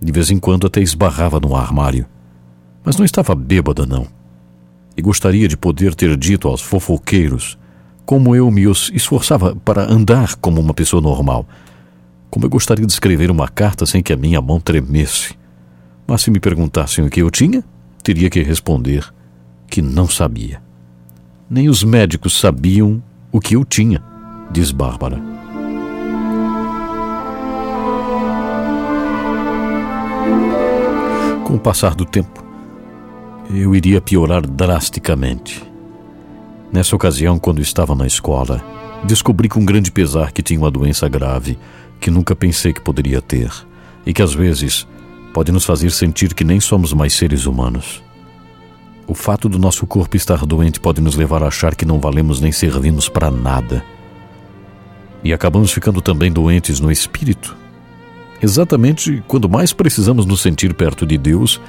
De vez em quando até esbarrava no armário. Mas não estava bêbada, não. E gostaria de poder ter dito aos fofoqueiros como eu me esforçava para andar como uma pessoa normal. Como eu gostaria de escrever uma carta sem que a minha mão tremesse. Mas se me perguntassem o que eu tinha, teria que responder que não sabia. Nem os médicos sabiam o que eu tinha, diz Bárbara. Com o passar do tempo, eu iria piorar drasticamente. Nessa ocasião, quando estava na escola, descobri com grande pesar que tinha uma doença grave que nunca pensei que poderia ter e que às vezes pode nos fazer sentir que nem somos mais seres humanos. O fato do nosso corpo estar doente pode nos levar a achar que não valemos nem servimos para nada. E acabamos ficando também doentes no espírito Exatamente quando mais precisamos nos sentir perto de Deus,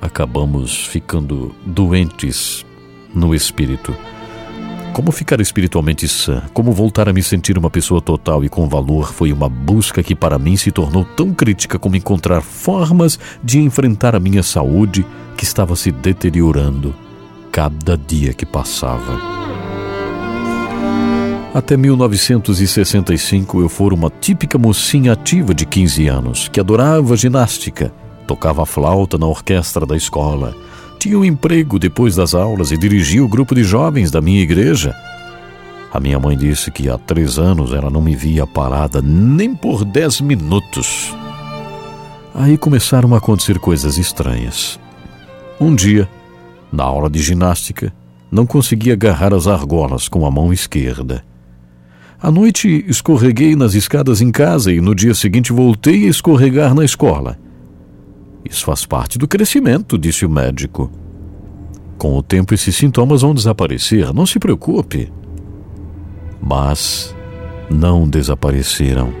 acabamos ficando doentes no espírito. Como ficar espiritualmente sã? Como voltar a me sentir uma pessoa total e com valor foi uma busca que para mim se tornou tão crítica como encontrar formas de enfrentar a minha saúde que estava se deteriorando cada dia que passava. Até 1965 eu fora uma típica mocinha ativa de 15 anos, que adorava ginástica, tocava flauta na orquestra da escola, tinha um emprego depois das aulas e dirigia o grupo de jovens da minha igreja. A minha mãe disse que há três anos ela não me via parada nem por dez minutos. Aí começaram a acontecer coisas estranhas. Um dia, na aula de ginástica, não conseguia agarrar as argolas com a mão esquerda. À noite escorreguei nas escadas em casa e no dia seguinte voltei a escorregar na escola. Isso faz parte do crescimento, disse o médico. Com o tempo esses sintomas vão desaparecer, não se preocupe. Mas não desapareceram.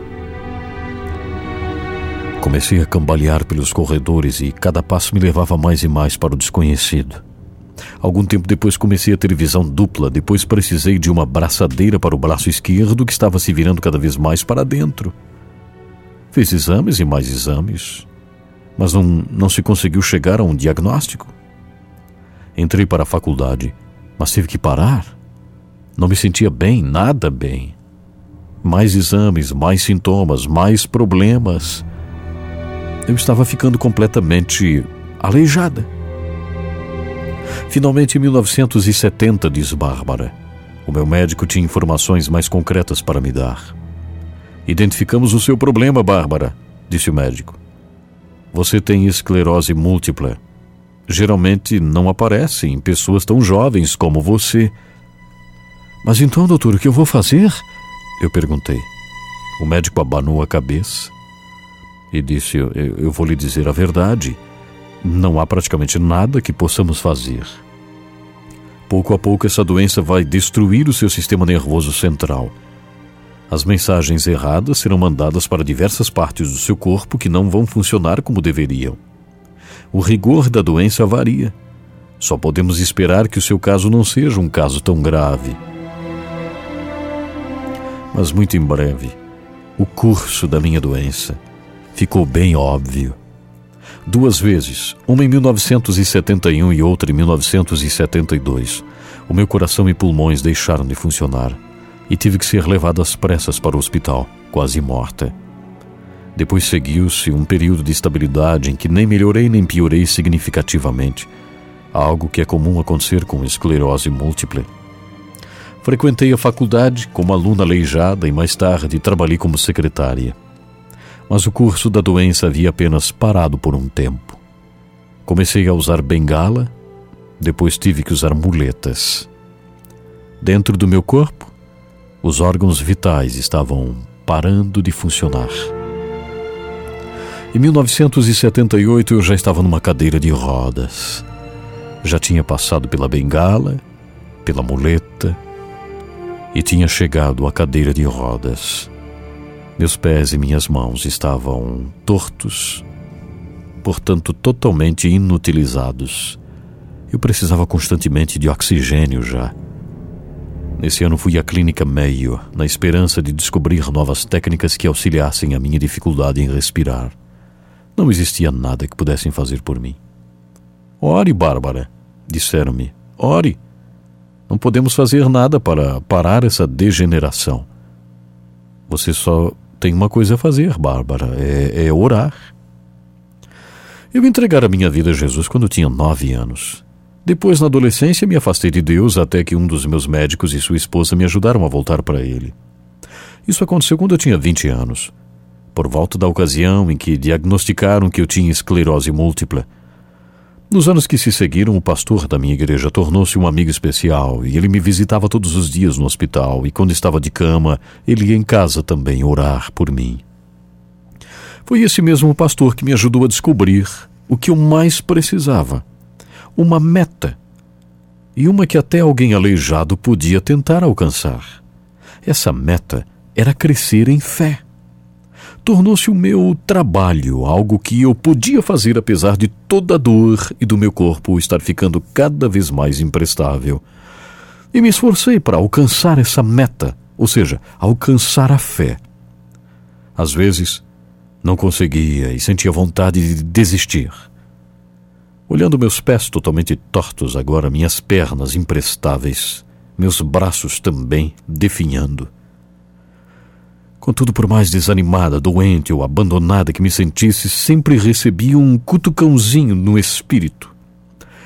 Comecei a cambalear pelos corredores e cada passo me levava mais e mais para o desconhecido. Algum tempo depois comecei a ter visão dupla, depois precisei de uma braçadeira para o braço esquerdo que estava se virando cada vez mais para dentro. Fiz exames e mais exames, mas não, não se conseguiu chegar a um diagnóstico. Entrei para a faculdade, mas tive que parar. Não me sentia bem, nada bem. Mais exames, mais sintomas, mais problemas. Eu estava ficando completamente aleijada. Finalmente, em 1970, diz Bárbara, o meu médico tinha informações mais concretas para me dar. Identificamos o seu problema, Bárbara, disse o médico. Você tem esclerose múltipla. Geralmente não aparece em pessoas tão jovens como você. Mas então, doutor, o que eu vou fazer? Eu perguntei. O médico abanou a cabeça e disse: eu, eu vou lhe dizer a verdade não há praticamente nada que possamos fazer. Pouco a pouco, essa doença vai destruir o seu sistema nervoso central. As mensagens erradas serão mandadas para diversas partes do seu corpo que não vão funcionar como deveriam. O rigor da doença varia. Só podemos esperar que o seu caso não seja um caso tão grave. Mas muito em breve, o curso da minha doença ficou bem óbvio duas vezes, uma em 1971 e outra em 1972. O meu coração e pulmões deixaram de funcionar e tive que ser levado às pressas para o hospital, quase morta. Depois seguiu-se um período de estabilidade em que nem melhorei nem piorei significativamente, algo que é comum acontecer com esclerose múltipla. Frequentei a faculdade como aluna aleijada e mais tarde trabalhei como secretária. Mas o curso da doença havia apenas parado por um tempo. Comecei a usar bengala, depois tive que usar muletas. Dentro do meu corpo, os órgãos vitais estavam parando de funcionar. Em 1978 eu já estava numa cadeira de rodas. Já tinha passado pela bengala, pela muleta, e tinha chegado à cadeira de rodas. Meus pés e minhas mãos estavam tortos, portanto totalmente inutilizados. Eu precisava constantemente de oxigênio já. Nesse ano fui à clínica Mayo, na esperança de descobrir novas técnicas que auxiliassem a minha dificuldade em respirar. Não existia nada que pudessem fazer por mim. Ore, Bárbara, disseram-me. Ore. Não podemos fazer nada para parar essa degeneração. Você só tem uma coisa a fazer, Bárbara: é, é orar. Eu entregar a minha vida a Jesus quando tinha nove anos. Depois, na adolescência, me afastei de Deus até que um dos meus médicos e sua esposa me ajudaram a voltar para Ele. Isso aconteceu quando eu tinha 20 anos, por volta da ocasião em que diagnosticaram que eu tinha esclerose múltipla. Nos anos que se seguiram, o pastor da minha igreja tornou-se um amigo especial e ele me visitava todos os dias no hospital e, quando estava de cama, ele ia em casa também orar por mim. Foi esse mesmo pastor que me ajudou a descobrir o que eu mais precisava: uma meta. E uma que até alguém aleijado podia tentar alcançar. Essa meta era crescer em fé tornou-se o meu trabalho, algo que eu podia fazer apesar de toda a dor e do meu corpo estar ficando cada vez mais imprestável. E me esforcei para alcançar essa meta, ou seja, alcançar a fé. Às vezes, não conseguia e sentia vontade de desistir. Olhando meus pés totalmente tortos agora, minhas pernas imprestáveis, meus braços também definhando Contudo, por mais desanimada, doente ou abandonada que me sentisse, sempre recebia um cutucãozinho no espírito.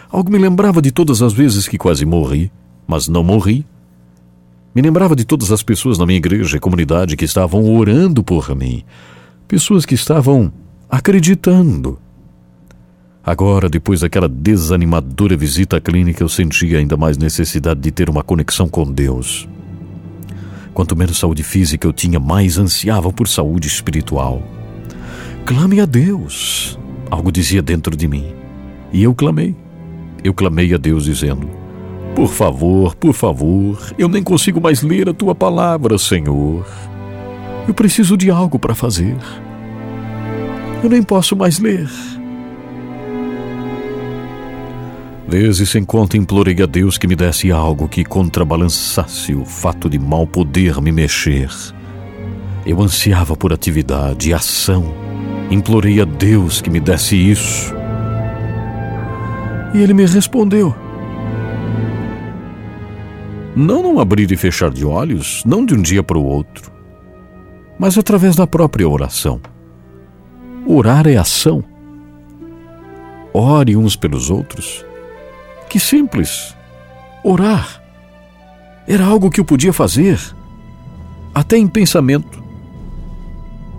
Algo me lembrava de todas as vezes que quase morri, mas não morri. Me lembrava de todas as pessoas na minha igreja e comunidade que estavam orando por mim, pessoas que estavam acreditando. Agora, depois daquela desanimadora visita à clínica, eu sentia ainda mais necessidade de ter uma conexão com Deus. Quanto menos saúde física eu tinha, mais ansiava por saúde espiritual. Clame a Deus, algo dizia dentro de mim. E eu clamei. Eu clamei a Deus dizendo: Por favor, por favor, eu nem consigo mais ler a tua palavra, Senhor. Eu preciso de algo para fazer. Eu nem posso mais ler. Vezes sem conta implorei a Deus que me desse algo que contrabalançasse o fato de mal poder me mexer. Eu ansiava por atividade e ação. Implorei a Deus que me desse isso. E ele me respondeu. Não num abrir e fechar de olhos, não de um dia para o outro, mas através da própria oração. Orar é ação. Ore uns pelos outros que simples. Orar. Era algo que eu podia fazer. Até em pensamento.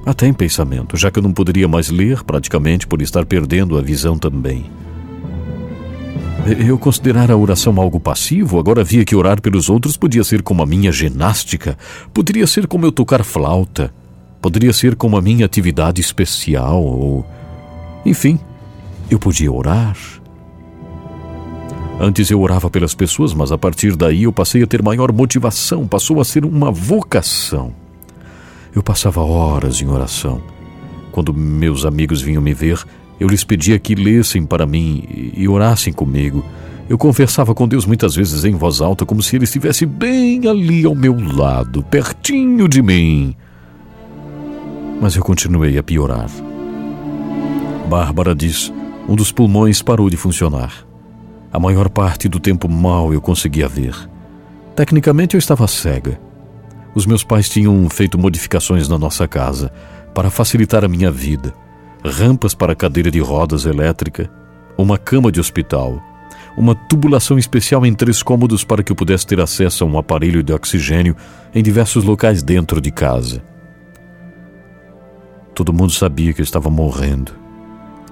Até em pensamento, já que eu não poderia mais ler praticamente por estar perdendo a visão também. Eu considerar a oração algo passivo, agora via que orar pelos outros podia ser como a minha ginástica, poderia ser como eu tocar flauta, poderia ser como a minha atividade especial, ou. Enfim, eu podia orar, Antes eu orava pelas pessoas, mas a partir daí eu passei a ter maior motivação, passou a ser uma vocação. Eu passava horas em oração. Quando meus amigos vinham me ver, eu lhes pedia que lessem para mim e orassem comigo. Eu conversava com Deus muitas vezes em voz alta, como se Ele estivesse bem ali ao meu lado, pertinho de mim. Mas eu continuei a piorar. Bárbara diz: um dos pulmões parou de funcionar. A maior parte do tempo mal eu conseguia ver. Tecnicamente eu estava cega. Os meus pais tinham feito modificações na nossa casa para facilitar a minha vida. Rampas para cadeira de rodas elétrica, uma cama de hospital, uma tubulação especial em três cômodos para que eu pudesse ter acesso a um aparelho de oxigênio em diversos locais dentro de casa. Todo mundo sabia que eu estava morrendo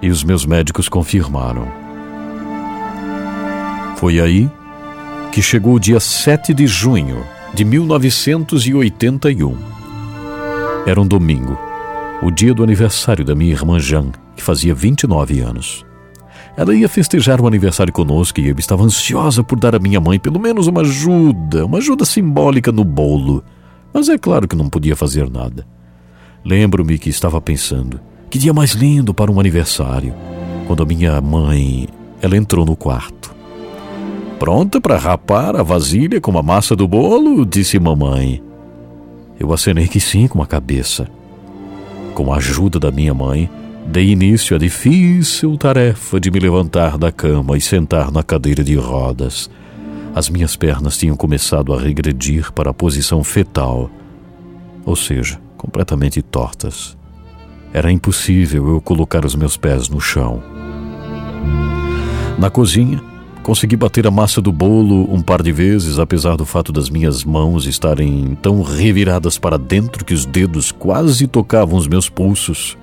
e os meus médicos confirmaram. Foi aí que chegou o dia 7 de junho de 1981. Era um domingo, o dia do aniversário da minha irmã Jean, que fazia 29 anos. Ela ia festejar o aniversário conosco e eu estava ansiosa por dar à minha mãe pelo menos uma ajuda, uma ajuda simbólica no bolo. Mas é claro que não podia fazer nada. Lembro-me que estava pensando, que dia mais lindo para um aniversário, quando a minha mãe, ela entrou no quarto. Pronta para rapar a vasilha com a massa do bolo? disse mamãe. Eu acenei que sim com a cabeça. Com a ajuda da minha mãe, dei início à difícil tarefa de me levantar da cama e sentar na cadeira de rodas. As minhas pernas tinham começado a regredir para a posição fetal, ou seja, completamente tortas. Era impossível eu colocar os meus pés no chão. Na cozinha, consegui bater a massa do bolo um par de vezes, apesar do fato das minhas mãos estarem tão reviradas para dentro que os dedos quase tocavam os meus pulsos.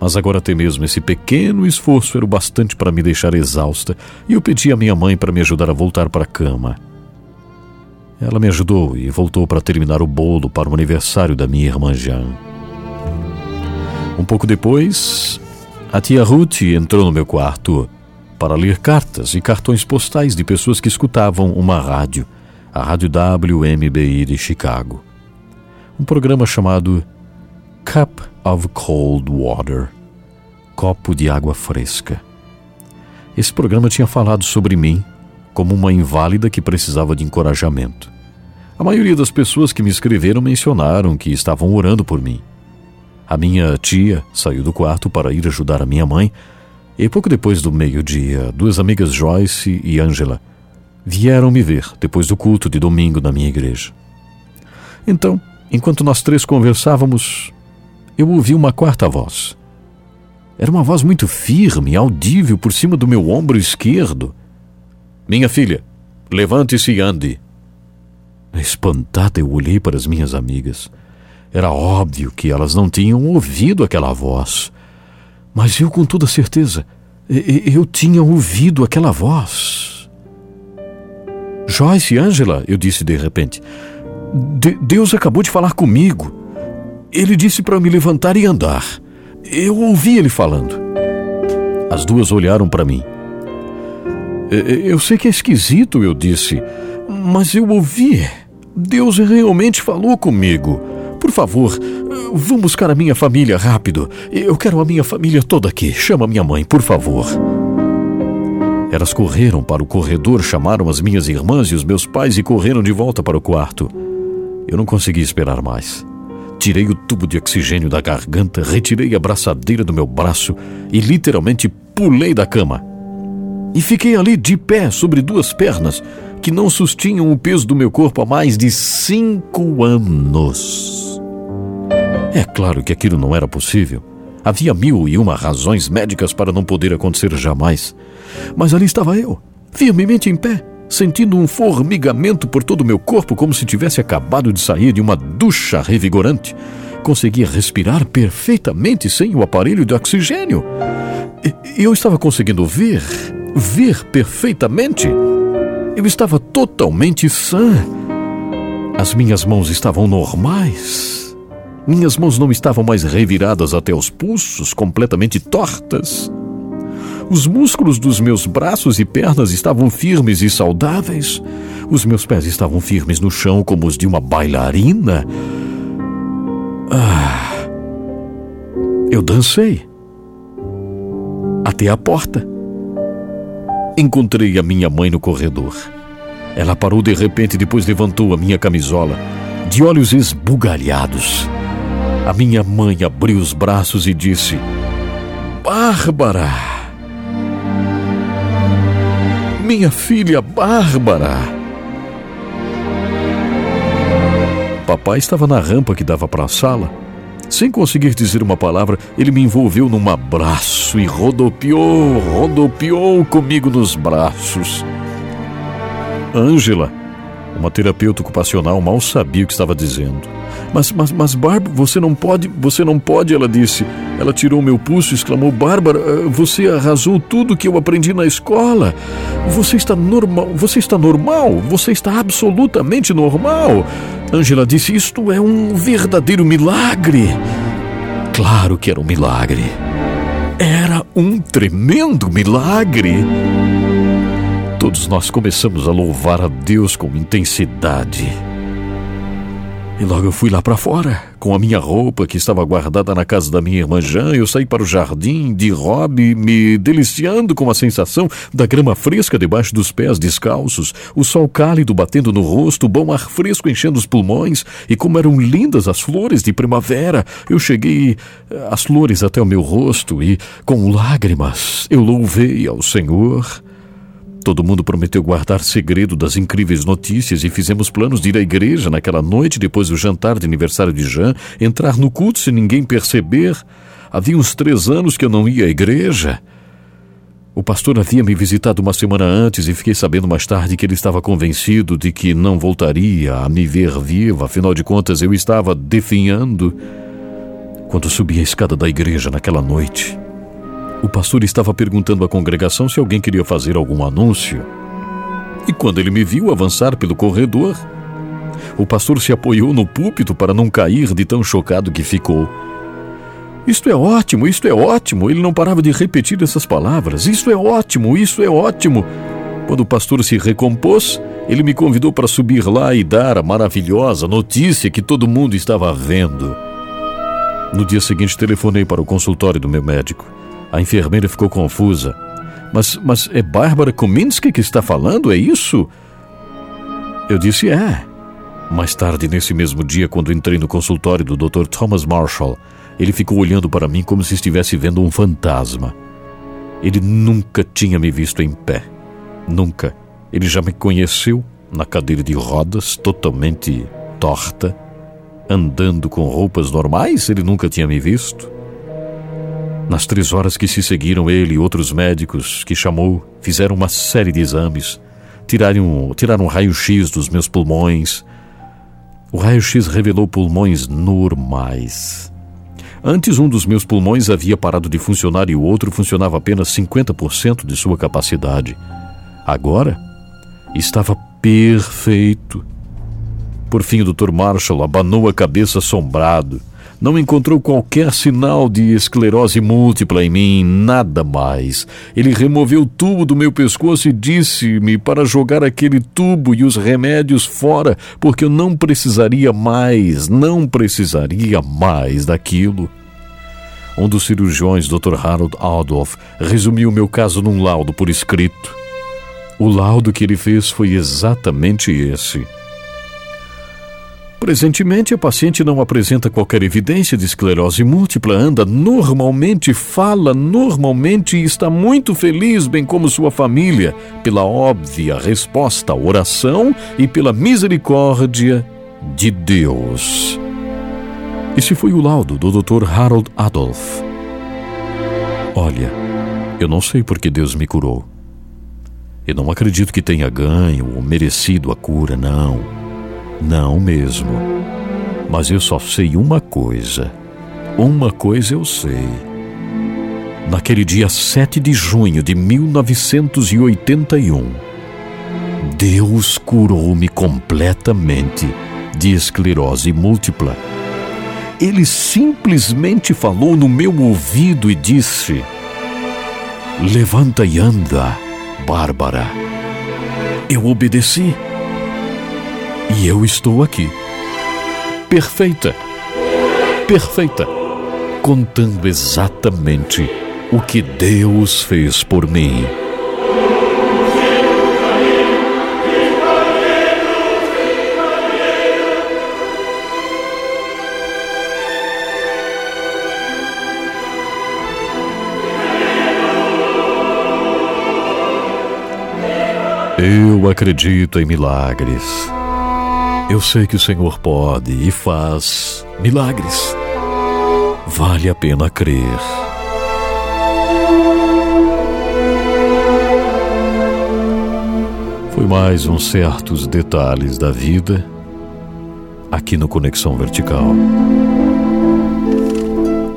Mas agora até mesmo esse pequeno esforço era o bastante para me deixar exausta e eu pedi à minha mãe para me ajudar a voltar para a cama. Ela me ajudou e voltou para terminar o bolo para o aniversário da minha irmã Jean. Um pouco depois, a tia Ruth entrou no meu quarto para ler cartas e cartões postais de pessoas que escutavam uma rádio, a Rádio WMBI de Chicago. Um programa chamado Cup of Cold Water Copo de Água Fresca. Esse programa tinha falado sobre mim como uma inválida que precisava de encorajamento. A maioria das pessoas que me escreveram mencionaram que estavam orando por mim. A minha tia saiu do quarto para ir ajudar a minha mãe, e pouco depois do meio-dia, duas amigas Joyce e Angela vieram me ver depois do culto de domingo na minha igreja. Então, enquanto nós três conversávamos, eu ouvi uma quarta voz. Era uma voz muito firme, audível por cima do meu ombro esquerdo. Minha filha, levante-se e ande. Espantada, eu olhei para as minhas amigas. Era óbvio que elas não tinham ouvido aquela voz. Mas eu, com toda certeza, eu tinha ouvido aquela voz. Joyce e Angela, eu disse de repente, de Deus acabou de falar comigo. Ele disse para me levantar e andar. Eu ouvi ele falando. As duas olharam para mim. Eu sei que é esquisito, eu disse, mas eu ouvi. Deus realmente falou comigo. Por favor, vão buscar a minha família rápido. Eu quero a minha família toda aqui. Chama minha mãe, por favor. Elas correram para o corredor, chamaram as minhas irmãs e os meus pais e correram de volta para o quarto. Eu não consegui esperar mais. Tirei o tubo de oxigênio da garganta, retirei a braçadeira do meu braço e literalmente pulei da cama. E fiquei ali de pé sobre duas pernas que não sustinham o peso do meu corpo há mais de cinco anos. É claro que aquilo não era possível. Havia mil e uma razões médicas para não poder acontecer jamais. Mas ali estava eu, firmemente em pé, sentindo um formigamento por todo o meu corpo, como se tivesse acabado de sair de uma ducha revigorante. Conseguia respirar perfeitamente sem o aparelho de oxigênio. Eu estava conseguindo ver, ver perfeitamente. Eu estava totalmente sã. As minhas mãos estavam normais. Minhas mãos não estavam mais reviradas até os pulsos, completamente tortas. Os músculos dos meus braços e pernas estavam firmes e saudáveis. Os meus pés estavam firmes no chão como os de uma bailarina. Ah, eu dancei até a porta. Encontrei a minha mãe no corredor. Ela parou de repente e depois levantou a minha camisola, de olhos esbugalhados. A minha mãe abriu os braços e disse: Bárbara! Minha filha Bárbara! Papai estava na rampa que dava para a sala Sem conseguir dizer uma palavra, ele me envolveu num abraço e rodopiou, rodopiou comigo nos braços. Ângela, uma terapeuta ocupacional, mal sabia o que estava dizendo. Mas, mas, mas, Bárbara, você não pode, você não pode, ela disse. Ela tirou meu pulso e exclamou: Bárbara, eh, você arrasou tudo que eu aprendi na escola. Você está normal, você está normal, você está absolutamente normal. Angela disse: Isto é um verdadeiro milagre. Claro que era um milagre. Era um tremendo milagre. Todos nós começamos a louvar a Deus com intensidade. E logo eu fui lá para fora, com a minha roupa que estava guardada na casa da minha irmã Jean. Eu saí para o jardim de Rob, me deliciando com a sensação da grama fresca debaixo dos pés descalços, o sol cálido batendo no rosto, o bom ar fresco enchendo os pulmões, e como eram lindas as flores de primavera. Eu cheguei eh, as flores até o meu rosto e, com lágrimas, eu louvei ao Senhor. Todo mundo prometeu guardar segredo das incríveis notícias e fizemos planos de ir à igreja naquela noite, depois do jantar de aniversário de Jean, entrar no culto sem ninguém perceber. Havia uns três anos que eu não ia à igreja. O pastor havia me visitado uma semana antes e fiquei sabendo mais tarde que ele estava convencido de que não voltaria a me ver viva, afinal de contas eu estava definhando. Quando subi a escada da igreja naquela noite, o pastor estava perguntando à congregação se alguém queria fazer algum anúncio. E quando ele me viu avançar pelo corredor, o pastor se apoiou no púlpito para não cair de tão chocado que ficou. Isto é ótimo, isto é ótimo. Ele não parava de repetir essas palavras. Isto é ótimo, isso é ótimo. Quando o pastor se recompôs, ele me convidou para subir lá e dar a maravilhosa notícia que todo mundo estava vendo. No dia seguinte, telefonei para o consultório do meu médico. A enfermeira ficou confusa. Mas, mas é Bárbara Kominski que está falando, é isso? Eu disse é. Mais tarde, nesse mesmo dia, quando entrei no consultório do Dr. Thomas Marshall, ele ficou olhando para mim como se estivesse vendo um fantasma. Ele nunca tinha me visto em pé. Nunca. Ele já me conheceu na cadeira de rodas, totalmente torta, andando com roupas normais, ele nunca tinha me visto. Nas três horas que se seguiram, ele e outros médicos que chamou fizeram uma série de exames. Tiraram, tiraram raio-x dos meus pulmões. O raio-x revelou pulmões normais. Antes, um dos meus pulmões havia parado de funcionar e o outro funcionava apenas 50% de sua capacidade. Agora, estava perfeito. Por fim, o Dr. Marshall abanou a cabeça assombrado não encontrou qualquer sinal de esclerose múltipla em mim, nada mais. Ele removeu o tubo do meu pescoço e disse-me para jogar aquele tubo e os remédios fora, porque eu não precisaria mais, não precisaria mais daquilo. Um dos cirurgiões, Dr. Harold Adolf, resumiu meu caso num laudo por escrito. O laudo que ele fez foi exatamente esse. Presentemente, a paciente não apresenta qualquer evidência de esclerose múltipla, anda normalmente, fala normalmente e está muito feliz, bem como sua família, pela óbvia resposta à oração e pela misericórdia de Deus. Esse foi o laudo do Dr. Harold Adolf. Olha, eu não sei por que Deus me curou. Eu não acredito que tenha ganho ou merecido a cura, não. Não mesmo. Mas eu só sei uma coisa. Uma coisa eu sei. Naquele dia 7 de junho de 1981, Deus curou-me completamente de esclerose múltipla. Ele simplesmente falou no meu ouvido e disse: Levanta e anda, Bárbara. Eu obedeci. E eu estou aqui. Perfeita. Perfeita. Contando exatamente o que Deus fez por mim. Eu acredito em milagres. Eu sei que o Senhor pode e faz milagres. vale a pena crer. Foi mais uns certos detalhes da vida aqui no Conexão Vertical.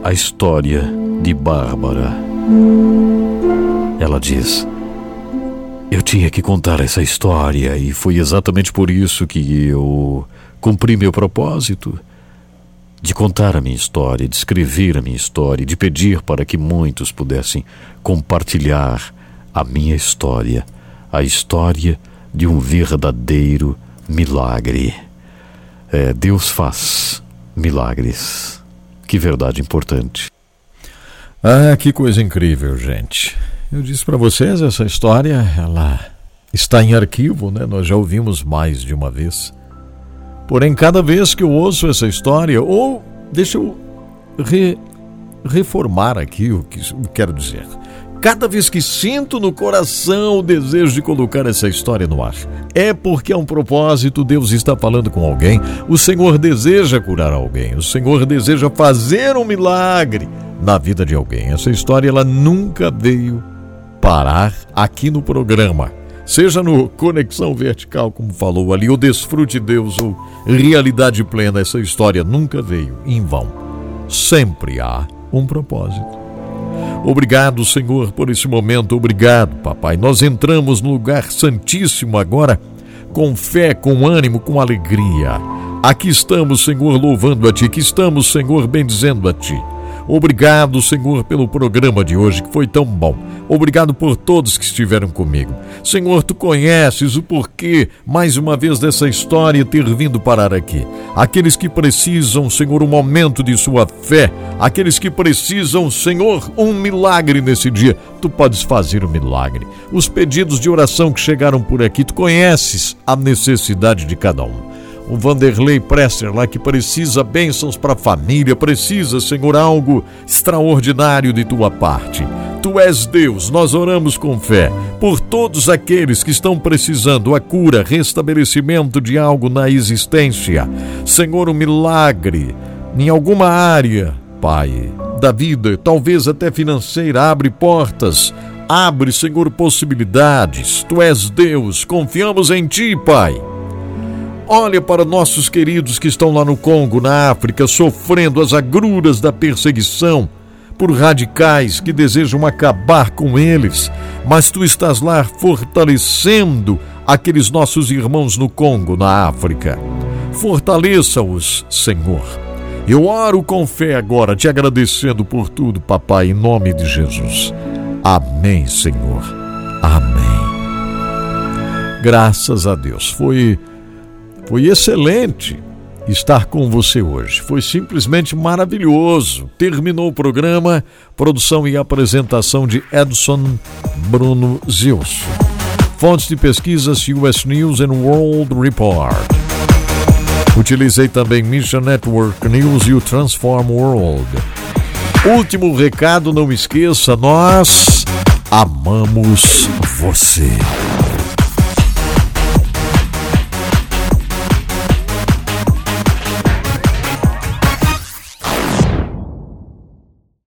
A história de Bárbara. Ela diz: Eu tinha que contar essa história e foi exatamente por isso que eu cumpri meu propósito de contar a minha história, de escrever a minha história, de pedir para que muitos pudessem compartilhar a minha história, a história de um verdadeiro milagre. É, Deus faz milagres. Que verdade importante. Ah, que coisa incrível, gente. Eu disse para vocês, essa história, ela está em arquivo, né? Nós já ouvimos mais de uma vez. Porém, cada vez que eu ouço essa história, ou deixa eu re, reformar aqui o que quero dizer. Cada vez que sinto no coração o desejo de colocar essa história no ar, é porque há um propósito, Deus está falando com alguém, o Senhor deseja curar alguém, o Senhor deseja fazer um milagre na vida de alguém. Essa história ela nunca veio parar aqui no programa seja no Conexão Vertical, como falou ali, ou Desfrute Deus, ou Realidade Plena, essa história nunca veio em vão. Sempre há um propósito. Obrigado, Senhor, por esse momento. Obrigado, Papai. Nós entramos no lugar santíssimo agora com fé, com ânimo, com alegria. Aqui estamos, Senhor, louvando a Ti. Aqui estamos, Senhor, bendizendo a Ti. Obrigado, Senhor, pelo programa de hoje que foi tão bom. Obrigado por todos que estiveram comigo. Senhor, tu conheces o porquê, mais uma vez, dessa história ter vindo parar aqui. Aqueles que precisam, Senhor, um momento de sua fé, aqueles que precisam, Senhor, um milagre nesse dia, tu podes fazer o um milagre. Os pedidos de oração que chegaram por aqui, tu conheces a necessidade de cada um o Vanderlei Presser lá que precisa bênçãos para a família, precisa, Senhor, algo extraordinário de tua parte. Tu és Deus, nós oramos com fé por todos aqueles que estão precisando a cura, restabelecimento de algo na existência. Senhor, um milagre em alguma área, Pai, da vida, talvez até financeira, abre portas. Abre, Senhor, possibilidades. Tu és Deus, confiamos em Ti, Pai. Olha para nossos queridos que estão lá no Congo, na África, sofrendo as agruras da perseguição por radicais que desejam acabar com eles, mas tu estás lá fortalecendo aqueles nossos irmãos no Congo, na África. Fortaleça-os, Senhor. Eu oro com fé agora, te agradecendo por tudo, papai, em nome de Jesus. Amém, Senhor. Amém. Graças a Deus. Foi foi excelente estar com você hoje. Foi simplesmente maravilhoso. Terminou o programa, produção e apresentação de Edson Bruno Zilso. Fontes de pesquisas US News and World Report. Utilizei também Mission Network News e o Transform World. Último recado, não esqueça, nós amamos você.